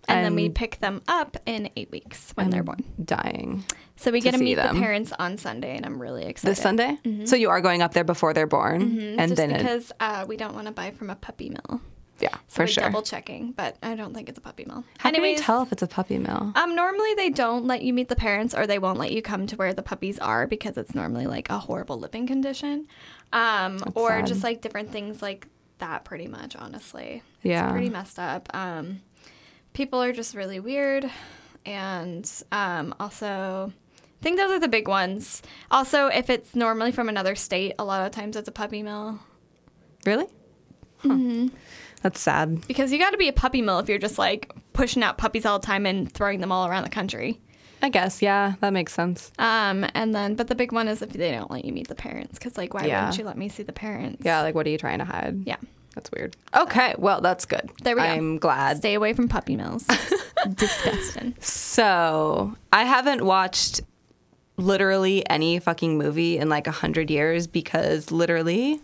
And then we pick them up in eight weeks when they're born. Dying So we get to see meet them. the parents on Sunday, and I'm really excited. this Sunday. So you are going up there before they're born, and Mm-hmm. Just then it, because uh, we don't want to buy from a puppy mill. yeah, So for we're sure. double checking, but I don't think it's a puppy mill. How can Anyways, you tell if it's a puppy mill? Um, normally they don't let you meet the parents, or they won't let you come to where the puppies are because it's normally like a horrible living condition, um, or sad. just like different things like that. Pretty much, honestly, Yeah. pretty messed up. Um, people are just really weird, and um, also. I think those are the big ones. Also, if it's normally from another state, a lot of times it's a puppy mill. Really? Mm-hmm. That's sad. Because you got to be a puppy mill if you're just like pushing out puppies all the time and throwing them all around the country. I guess. Yeah, that makes sense. Um, and then, but the big one is if they don't let you meet the parents, because like, why Yeah. wouldn't you let me see the parents? Yeah, like what are you trying to hide? yeah. That's weird. Okay, well that's good. There we go. I'm glad. Stay away from puppy mills. Disgusting. So I haven't watched literally any fucking movie in like a hundred years because literally,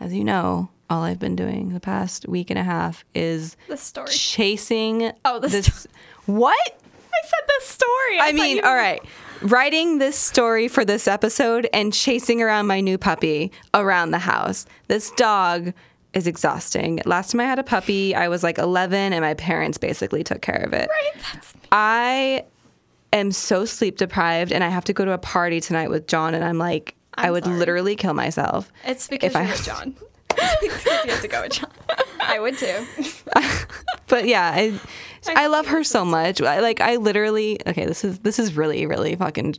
as you know, all I've been doing the past week and a half is The story. chasing. Oh, the this. What? I said the story. I thought mean, you- all right. Writing this story for this episode and chasing around my new puppy around the house. This dog is exhausting. Last time I had a puppy, I was like 11 and my parents basically took care of it. Right, that's I am so sleep deprived and I have to go to a party tonight with John and I'm like i I'm would sorry. literally kill myself. It's because If I- with John. It's because you have to go with John. I would too. But yeah, I I I love her so much. I, like I literally okay, this is this is really really fucking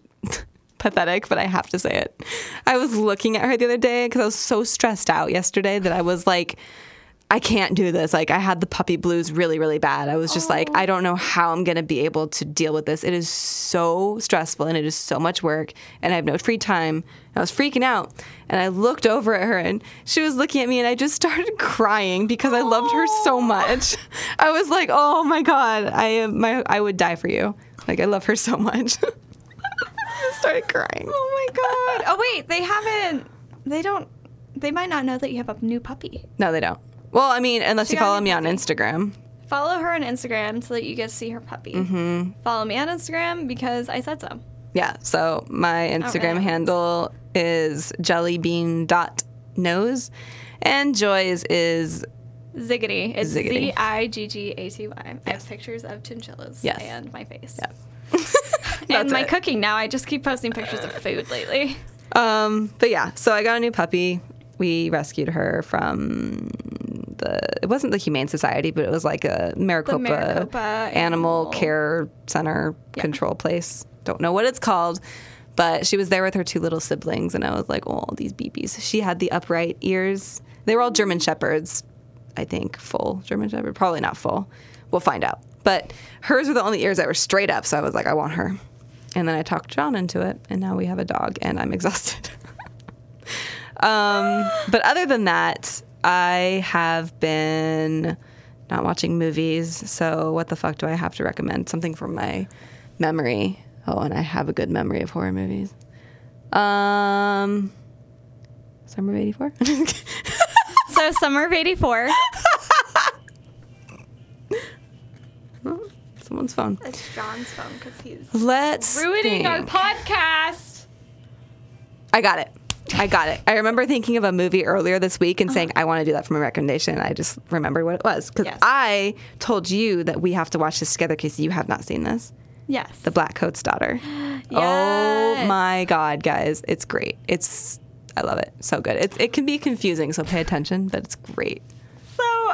pathetic, but I have to say it. I was looking at her the other day cuz I was so stressed out yesterday that I was like I can't do this. Like I had the puppy blues really really bad. I was just like oh. I don't know how I'm going to be able to deal with this. It is so stressful and it is so much work and I have no free time. I was freaking out and I looked over at her and she was looking at me and I just started crying because I loved her so much. I was like, "Oh my god, I am my I would die for you." Like I love her so much. started crying. Oh my god. Oh wait, they haven't. They don't. They might not know that you have a new puppy. No, they don't. Well, I mean, unless She you got a follow new me on puppy. Instagram. Follow her on Instagram so that you get to see her puppy. Mm-hmm. Follow me on Instagram because I said so. Yeah. So my Instagram handle is jellybean.nose and Joy's is Ziggity. It's Ziggity. Z I G G A T Y. I have pictures of chinchillas Yes. and my face. yes. and my it. cooking now. I just keep posting pictures of food lately. Um, but yeah, so I got a new puppy. We rescued her from the it wasn't the Humane Society, but it was like a Maricopa, Maricopa Animal Animal- Care Center control place. Don't know what it's called. But she was there with her two little siblings, and I was like, "Oh, these BBs." She had the upright ears. They were all German shepherds, I think, full German shepherd. Probably not full. We'll find out. But hers were the only ears that were straight up, so I was like, "I want her." And then I talked John into it, and now we have a dog, and I'm exhausted. um, but other than that, I have been not watching movies. So what the fuck do I have to recommend? Something from my memory. Oh, and I have a good memory of horror movies. Um, Summer of '84. So summer of '84. Someone's phone. It's John's phone because he's Let's ruining our podcast. I got it. I got it. I remember thinking of a movie earlier this week and saying Uh-huh. I want to do that for my recommendation. I just remembered what it was because Yes. I told you that we have to watch this together because you have not seen this. Yes. The Black Coat's Daughter. Oh my God, guys, it's great. It's I love it. So good. It it can be confusing, so pay attention, but it's great.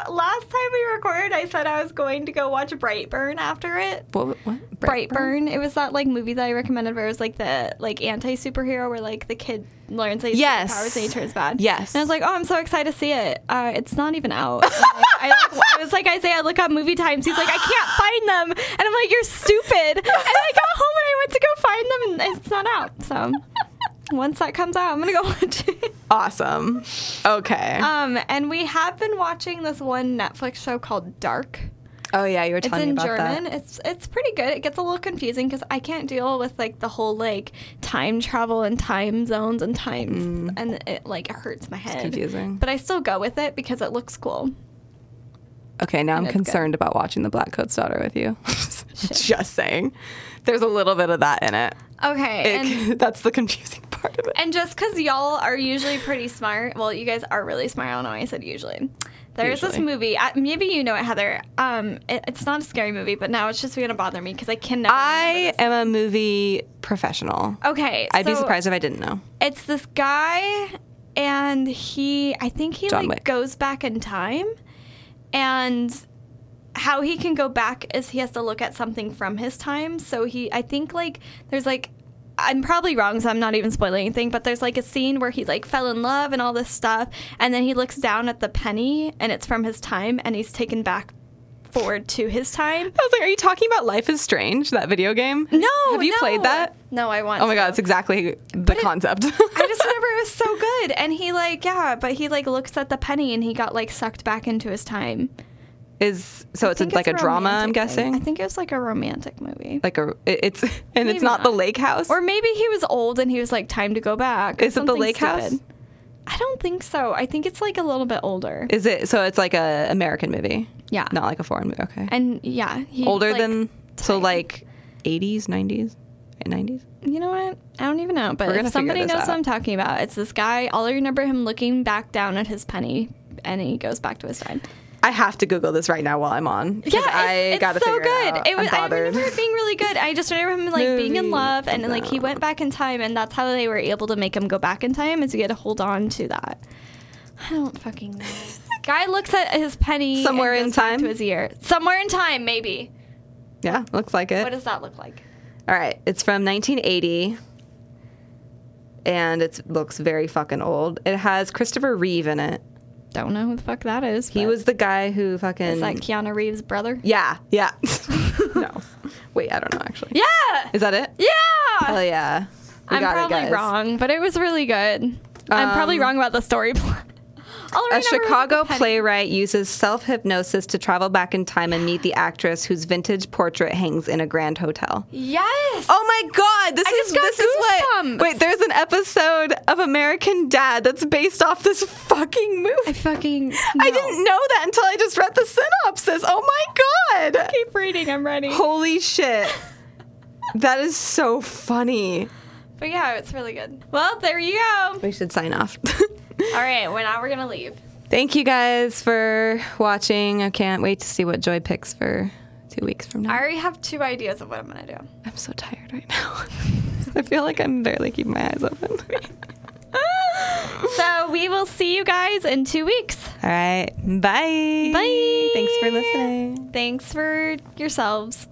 Last time we recorded, I said I was going to go watch Brightburn after it. What? what? Brightburn. It was that like movie that I recommended where it was like the like anti superhero where like the kid learns he Yes. powers and he turns bad. Yes. And I was like, oh, I'm so excited to see it. Uh, it's not even out. Like, I, like, I was like, Isaiah, look up movie times. He's like, I can't find them. And I'm like, you're stupid. And I got home and I went to go find them and it's not out. So once that comes out, I'm gonna go watch it. Awesome. Okay. Um, and we have been watching this one Netflix show called Dark. oh yeah, you were It's telling me in about German. that. It's it's pretty good. It gets a little confusing because I can't deal with like the whole like time travel and time zones and times, and it like hurts my head. confusing. But I still go with it because it looks cool. Okay, now I'm It's good. concerned about watching The Black Coat's Daughter with you. Just saying. There's a little bit of that in it. Okay, and It- that's the confusing part of it. and just because y'all are usually pretty smart, well, you guys are really smart. I don't know why I said usually. There's this movie. I, maybe you know it, Heather. Um, it, it's not a scary movie, but now it's just gonna bother me because I can never. I am a movie professional. Okay, I'd be surprised if I didn't know. it's this guy and he i think he John like Wick. goes back in time and how he can go back is he has to look at something from his time so he i think like there's like i'm probably wrong so i'm not even spoiling anything but there's like a scene where he like fell in love and all this stuff and then he looks down at the penny and it's from his time and he's taken back forward to his time I was like, are you talking about Life is Strange, that video game? no Have you no. played that? no i want Oh my to. god, it's exactly the it- concept. I just remember it was so good. And he like, yeah, but he like looks at the penny and he got like sucked back into his time. Is so it's I think like a, drama, I'm guessing. thing. I think it was like a romantic movie. like a it- it's and Maybe it's not, the lake house. Or maybe he was old and he was like, time to go back. Is it the lake house? I don't think so. I think it's like a little bit older. is it so it's like a American movie? yeah. Not like a foreign movie. Okay. And yeah, Older like, than so like 80s, 90s, 90s. You know what? I don't even know. But if somebody knows out. what I'm talking about, it's this guy. All I remember him looking back down at his penny and he goes back to his time. I have to Google this right now while I'm on. Yeah, I it's, it's gotta so good. it. It was. I'm remember it being really good. I just remember him like being in love, and like he went back in time, and that's how they were able to make him go back in time. Is you had to hold on to that. I don't fucking know. Guy looks at his penny Somewhere and in time? to his ear. Somewhere in time, maybe. yeah, looks like it. What does that look like? All right, it's from 1980, and it looks very fucking old. It has Christopher Reeve in it. Don't know who the fuck that is. He was the guy who fucking. Is that Keanu Reeves' brother? yeah, yeah. no, wait, I don't know actually. Yeah. Is that it? Yeah. Hell yeah. We I'm got it, probably guys. wrong, but it was really good. I'm probably Um, wrong about the story plot. A Chicago playwright uses self hypnosis to travel back in time and meet the actress whose vintage portrait hangs in a grand hotel. Yes. Oh my god, this I is this is what. Wait, there's an episode of American Dad that's based off this fucking movie. I fucking. I didn't know that until I just read the synopsis. Oh my god. keep reading. I'm ready. Holy shit. That is so funny. But yeah, it's really good. Well, there you go. We should sign off. All right, well now we're gonna leave. Thank you guys for watching. I can't wait to see what Joy picks for two weeks from now. I already have two ideas of what I'm gonna do. I'm so tired right now. I feel like I'm barely keeping my eyes open. So we will see you guys in two weeks. All right. Bye. Bye. Thanks for listening. Thanks for yourselves.